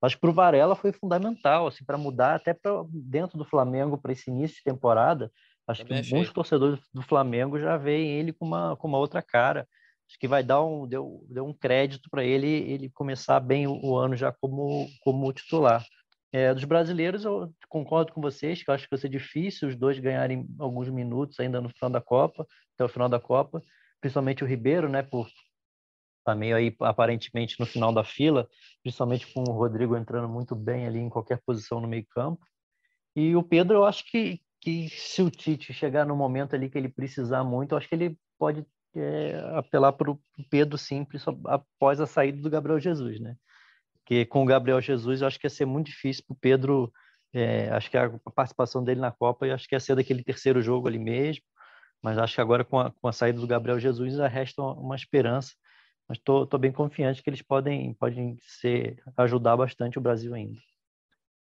Que para o Varela foi fundamental, assim, para mudar até para dentro do Flamengo para esse início de temporada Acho Também que achei. muitos torcedores do Flamengo já veem ele com uma, com uma outra cara. Acho que vai dar um, deu, deu um crédito para ele ele começar bem o, o, ano já como, como titular. É, dos brasileiros, eu concordo com vocês, que eu acho que vai ser difícil os dois ganharem alguns minutos ainda no final da Copa, até o final da Copa, principalmente o Ribeiro, né, por tá meio aí aparentemente no final da fila, principalmente com o Rodrigo entrando muito bem ali em qualquer posição no meio-campo. E o Pedro, eu acho que, que se o Tite chegar no momento ali que ele precisar muito, eu acho que ele pode é, apelar para o Pedro simples após a saída do Gabriel Jesus, né? Porque com o Gabriel Jesus, eu acho que ia ser muito difícil para o Pedro. É, acho que a participação dele na Copa, eu acho que ia ser daquele terceiro jogo ali mesmo. Mas acho que agora, com a, com a saída do Gabriel Jesus, resta uma esperança. Mas estou bem confiante que eles podem, podem ser, ajudar bastante o Brasil ainda.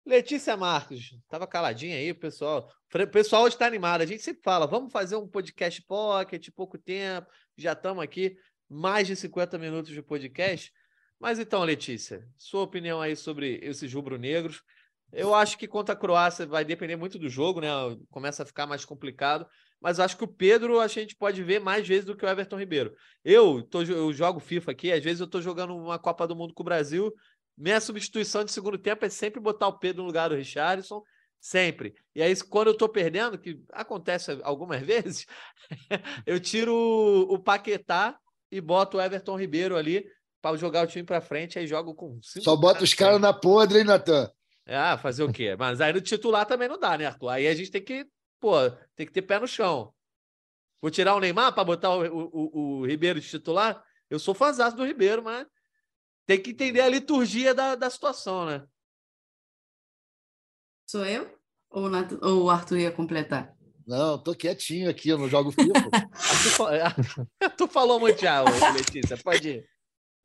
Letícia Marcos, estava caladinha aí, pessoal. O pessoal está animado. A gente sempre fala, vamos fazer um podcast pocket, pouco tempo. Já estamos aqui, mais de 50 minutos de podcast. Mas então, Letícia, sua opinião aí sobre esses rubro-negros. Eu acho que contra a Croácia vai depender muito do jogo, né? Começa a ficar mais complicado. Mas acho que o Pedro a gente pode ver mais vezes do que o Everton Ribeiro. Eu, tô, eu jogo FIFA aqui, às vezes eu estou jogando uma Copa do Mundo com o Brasil. Minha substituição de segundo tempo é sempre botar o Pedro no lugar do Richardson. Sempre. E aí, quando eu estou perdendo, que acontece algumas vezes, eu tiro o Paquetá e boto o Everton Ribeiro ali para jogar o time para frente, aí jogo com cinco Só bota os caras na podre, hein, Natan? Ah, fazer o quê? Mas aí no titular também não dá, né, Arthur? Aí a gente tem que, pô, tem que ter pé no chão. Vou tirar o Neymar para botar o, o, o, Ribeiro de titular? Eu sou fãzão do Ribeiro, mas tem que entender a liturgia da, da situação, né? Sou eu? Ou, ou o Arthur ia completar? Não, tô quietinho aqui, eu não jogo FIFA. tu falou muito já, Letícia, pode ir.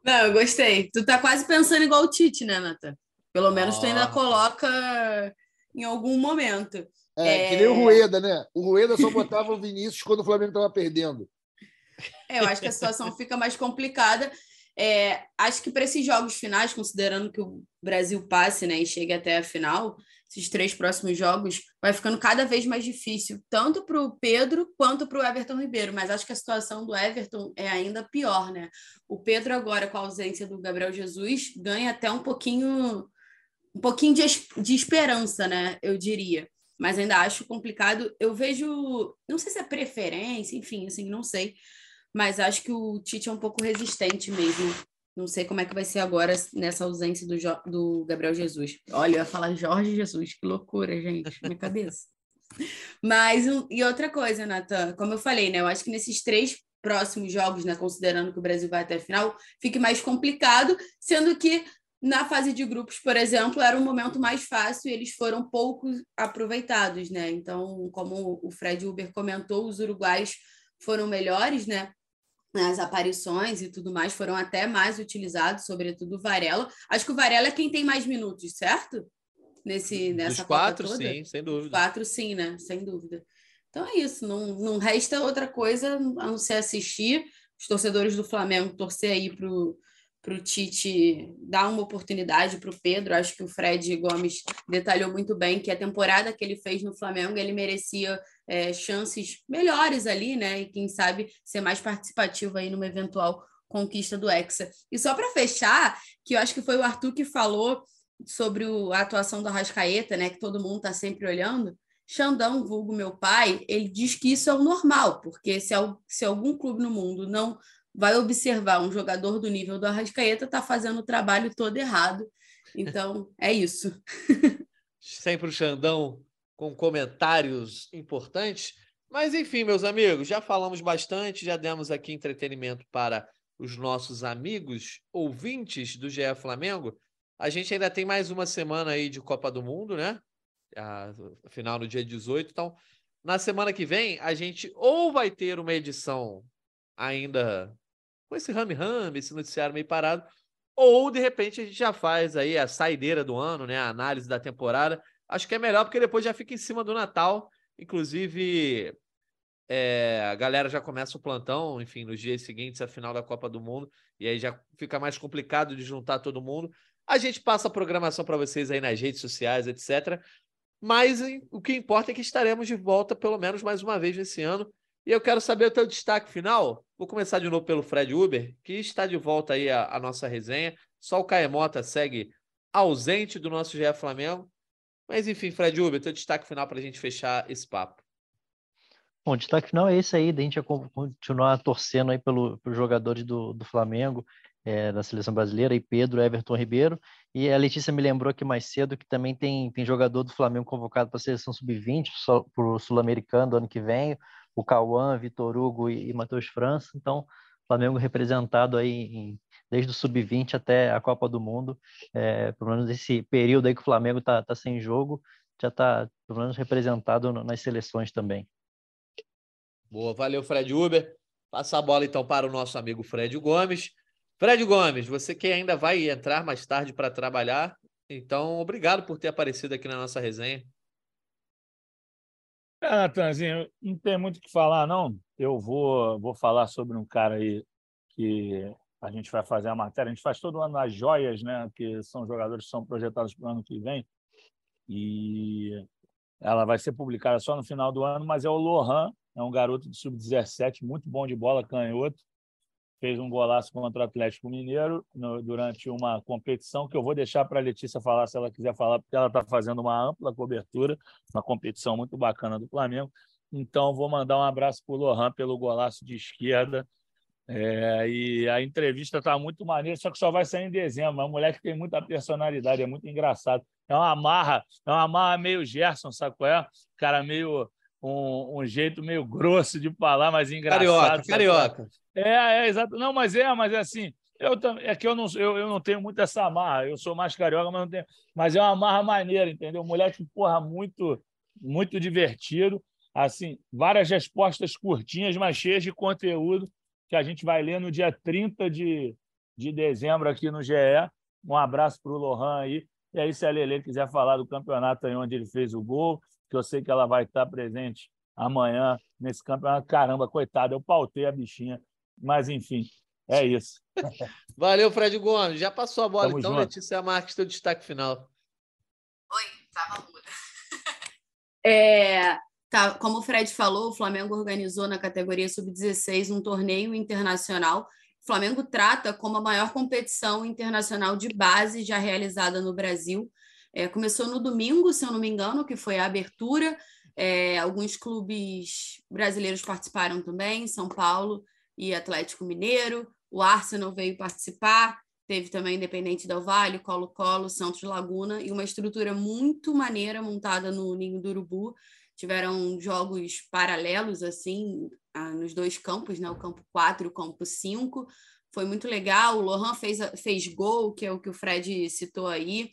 Não, eu gostei. Tu tá quase pensando igual o Tite, né, Natan? Pelo menos oh. tu ainda coloca em algum momento. É, é, que nem o Rueda, né? O Rueda só botava o Vinícius quando o Flamengo estava perdendo. É, eu acho que a situação fica mais complicada. É, acho que para esses jogos finais, considerando que o Brasil passe né, e chegue até a final, esses três próximos jogos, vai ficando cada vez mais difícil, tanto para o Pedro quanto para o Everton Ribeiro. Mas acho que a situação do Everton é ainda pior, né? O Pedro, agora, com a ausência do Gabriel Jesus, ganha até um pouquinho, um pouquinho de, de esperança, né? Eu diria. Mas ainda acho complicado. Eu vejo, não sei se é preferência, enfim, assim, não sei. Mas acho que o Tite é um pouco resistente mesmo não sei como é que vai ser agora nessa ausência do, jo do Gabriel Jesus. Olha, eu ia falar Jorge Jesus, que loucura, gente, minha cabeça. Mas, e outra coisa, Natan, como eu falei, né? Eu acho que nesses três próximos jogos, né, considerando que o Brasil vai até a final, fique mais complicado, sendo que na fase de grupos, por exemplo, era um momento mais fácil e eles foram pouco aproveitados, né? Então, como o Fred Uber comentou, os uruguais foram melhores, né? As aparições e tudo mais foram até mais utilizados, sobretudo o Varela. Acho que o Varela é quem tem mais minutos, certo? Nesse, nessa Dos quatro, toda. sim, sem dúvida. quatro, sim, né? Sem dúvida. Então é isso, não, não resta outra coisa a não ser assistir. Os torcedores do Flamengo torcer aí para para o Tite dar uma oportunidade para o Pedro. Acho que o Fred Gomes detalhou muito bem que a temporada que ele fez no Flamengo ele merecia é, chances melhores ali, né? E quem sabe ser mais participativo aí numa eventual conquista do Hexa. E só para fechar, que eu acho que foi o Arthur que falou sobre o, a atuação do Arrascaeta, né? Que todo mundo está sempre olhando. Xandão, vulgo meu pai, ele diz que isso é o normal, porque se, se algum clube no mundo não vai observar um jogador do nível do Arrascaeta está fazendo o trabalho todo errado. Então, é isso. Sempre o Xandão com comentários importantes. Mas, enfim, meus amigos, já falamos bastante, já demos aqui entretenimento para os nossos amigos ouvintes do GE Flamengo. A gente ainda tem mais uma semana aí de Copa do Mundo, né? A final no dia 18. Então, na semana que vem, a gente ou vai ter uma edição ainda com esse rame-rame, esse noticiário meio parado, ou de repente a gente já faz aí a saideira do ano, né? A análise da temporada. Acho que é melhor porque depois já fica em cima do Natal. Inclusive, é, a galera já começa o plantão, enfim, nos dias seguintes, a final da Copa do Mundo, e aí já fica mais complicado de juntar todo mundo. A gente passa a programação para vocês aí nas redes sociais, etc. Mas o que importa é que estaremos de volta pelo menos mais uma vez nesse ano. E eu quero saber o teu destaque final. Vou começar de novo pelo Fred Uber, que está de volta aí a nossa resenha. Só o Caemota segue ausente do nosso GE Flamengo. Mas enfim, Fred Uber, teu destaque final para a gente fechar esse papo. Bom, o destaque final é esse aí, da gente continuar torcendo aí pelo, jogadores do, do Flamengo, é, da seleção brasileira, e Pedro, Everton Ribeiro. E a Letícia me lembrou aqui mais cedo que também tem, tem jogador do Flamengo convocado para a seleção sub-20, para o Sul-Americano do ano que vem, o Cauã, Vitor Hugo e, e Matheus França. Então, Flamengo representado aí em, desde o sub-20 até a Copa do Mundo. É, pelo menos esse período aí que o Flamengo está tá sem jogo, já está pelo menos representado nas seleções também. Boa, valeu, Fred Uber. Passa a bola então para o nosso amigo Fred Gomes. Fred Gomes, você que ainda vai entrar mais tarde para trabalhar, então obrigado por ter aparecido aqui na nossa resenha. É, Natanzinho, não tem muito o que falar, não. Eu vou, vou falar sobre um cara aí que a gente vai fazer a matéria. A gente faz todo ano as joias, né? Que são jogadores que são projetados para o ano que vem. E ela vai ser publicada só no final do ano, mas é o Lohan, é um garoto de sub-17, muito bom de bola, canhoto. Fez um golaço contra o Atlético Mineiro no, durante uma competição que eu vou deixar para a Letícia falar se ela quiser falar, porque ela está fazendo uma ampla cobertura, uma competição muito bacana do Flamengo. Então, vou mandar um abraço para o Lohan pelo golaço de esquerda é, e a entrevista está muito maneira, só que só vai sair em dezembro. É um moleque que tem muita personalidade, é muito engraçado. É uma marra, é uma marra meio Gerson, sabe qual é? Cara meio. Um, um jeito meio grosso de falar, mas engraçado. Carioca, carioca. É, é, exato. Não, mas é, mas é assim. Eu, é que eu não, eu, eu não tenho muito essa marra. Eu sou mais carioca, mas não tenho. Mas é uma marra maneira, entendeu? Moleque, porra, muito, muito divertido. Assim, várias respostas curtinhas, mas cheias de conteúdo que a gente vai ler no dia 30 de, de dezembro aqui no GE. Um abraço para o Lohan aí. E aí, se a Lele quiser falar do campeonato aí onde ele fez o gol, que eu sei que ela vai estar presente amanhã nesse campeonato. Caramba, coitada, eu pautei a bichinha. Mas, enfim, é isso. Valeu, Fred Gomes. Já passou a bola, Tamo então, junto. Letícia Marques, teu destaque final. Oi, tava muda. é, Tá, como o Fred falou, o Flamengo organizou na categoria sub-16 um torneio internacional. O Flamengo trata como a maior competição internacional de base já realizada no Brasil. É, começou no domingo, se eu não me engano, que foi a abertura. É, alguns clubes brasileiros participaram também, São Paulo e Atlético Mineiro. O Arsenal veio participar. Teve também Independente Del Vale, Colo-Colo, Santos Laguna e uma estrutura muito maneira montada no Ninho do Urubu tiveram jogos paralelos assim nos dois campos, né? O campo 4 e o campo 5. Foi muito legal. O Lohan fez, fez gol, que é o que o Fred citou aí.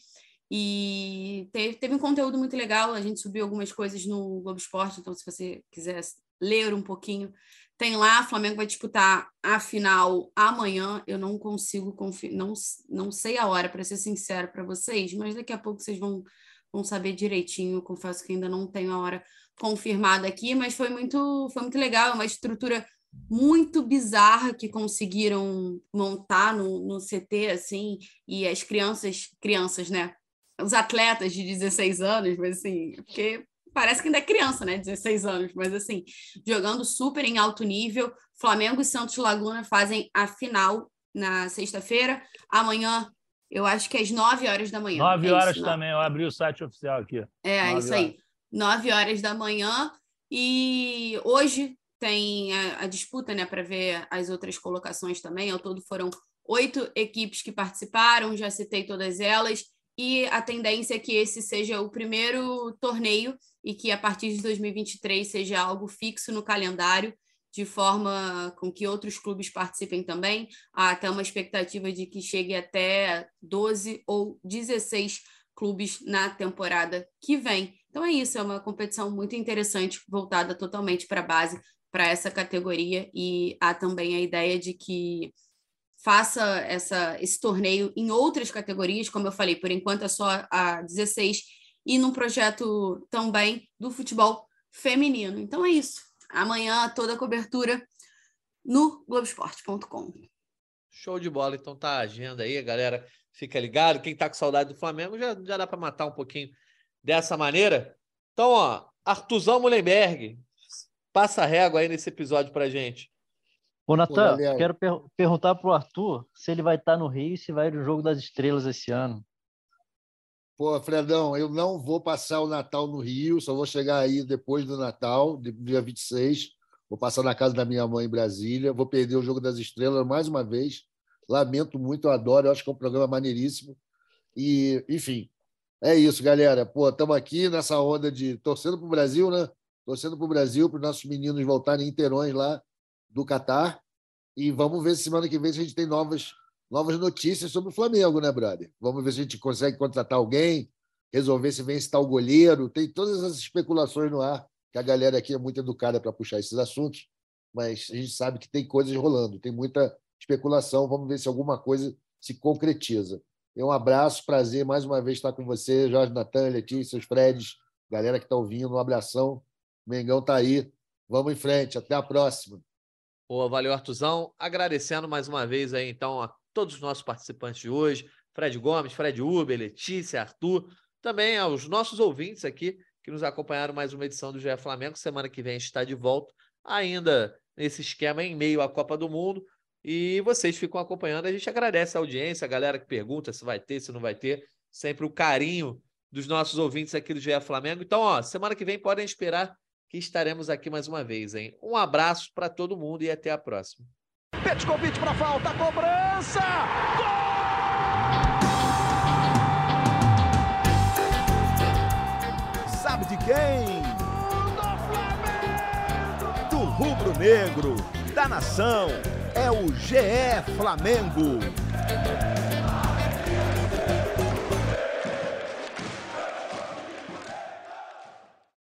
E teve, teve um conteúdo muito legal. A gente subiu algumas coisas no Globo Esporte, então, se você quiser ler um pouquinho, tem lá. Flamengo vai disputar a final amanhã. Eu não consigo confirmar, não, não sei a hora, para ser sincero para vocês, mas daqui a pouco vocês vão vão saber direitinho. Confesso que ainda não tenho a hora confirmada aqui, mas foi muito, foi muito legal. É uma estrutura muito bizarra que conseguiram montar no, no CT, assim, e as crianças, crianças, né? Os atletas de 16 anos, mas assim, porque parece que ainda é criança, né? 16 anos, mas assim, jogando super em alto nível. Flamengo e Santos Laguna fazem a final na sexta-feira. Amanhã eu acho que é às 9 horas da manhã. 9 é horas isso, também, eu abri o site oficial aqui. É, isso horas. aí. 9 horas da manhã. E hoje tem a, a disputa né, para ver as outras colocações também. Ao todo foram oito equipes que participaram, já citei todas elas. E a tendência é que esse seja o primeiro torneio e que a partir de 2023 seja algo fixo no calendário de forma com que outros clubes participem também. Há até uma expectativa de que chegue até 12 ou 16 clubes na temporada que vem. Então é isso, é uma competição muito interessante, voltada totalmente para a base, para essa categoria, e há também a ideia de que faça essa, esse torneio em outras categorias, como eu falei, por enquanto é só a 16, e num projeto também do futebol feminino. Então é isso. Amanhã toda a cobertura no Globoesporte.com. Show de bola, então tá a agenda aí, galera. Fica ligado. Quem tá com saudade do Flamengo já, já dá para matar um pouquinho dessa maneira. Então, ó, Artuzão Mullenberg, passa régua aí nesse episódio pra gente. Ô, Natan, quero per perguntar pro Arthur se ele vai estar tá no Rio e se vai no Jogo das Estrelas esse ano. Pô, Fredão, eu não vou passar o Natal no Rio, só vou chegar aí depois do Natal, dia 26. Vou passar na casa da minha mãe em Brasília. Vou perder o Jogo das Estrelas mais uma vez. Lamento muito, eu adoro, eu acho que é um programa maneiríssimo. E, enfim, é isso, galera. Pô, estamos aqui nessa onda de torcendo para o Brasil, né? Torcendo para o Brasil, para os nossos meninos voltarem inteirões lá do Catar. E vamos ver se semana que vem se a gente tem novas novas notícias sobre o Flamengo, né, brother? Vamos ver se a gente consegue contratar alguém, resolver se vem o goleiro. Tem todas as especulações no ar, que a galera aqui é muito educada para puxar esses assuntos, mas a gente sabe que tem coisas rolando, tem muita especulação. Vamos ver se alguma coisa se concretiza. Um abraço, prazer mais uma vez estar com você, Jorge Natan, Letícia, os Freds, galera que está ouvindo, um abração. O Mengão está aí. Vamos em frente, até a próxima. Boa, valeu, Artuzão. Agradecendo mais uma vez aí, então, a todos os nossos participantes de hoje, Fred Gomes, Fred Uber, Letícia, Arthur, também aos nossos ouvintes aqui que nos acompanharam mais uma edição do GE Flamengo. Semana que vem está de volta, ainda nesse esquema em meio à Copa do Mundo. E vocês ficam acompanhando. A gente agradece a audiência, a galera que pergunta se vai ter, se não vai ter. Sempre o carinho dos nossos ouvintes aqui do GE Flamengo. Então, ó, semana que vem podem esperar estaremos aqui mais uma vez, hein? Um abraço para todo mundo e até a próxima. Petkovic para falta, cobrança! Gol! Sabe de quem? Do Flamengo! Do rubro-negro, da nação, é o GE Flamengo.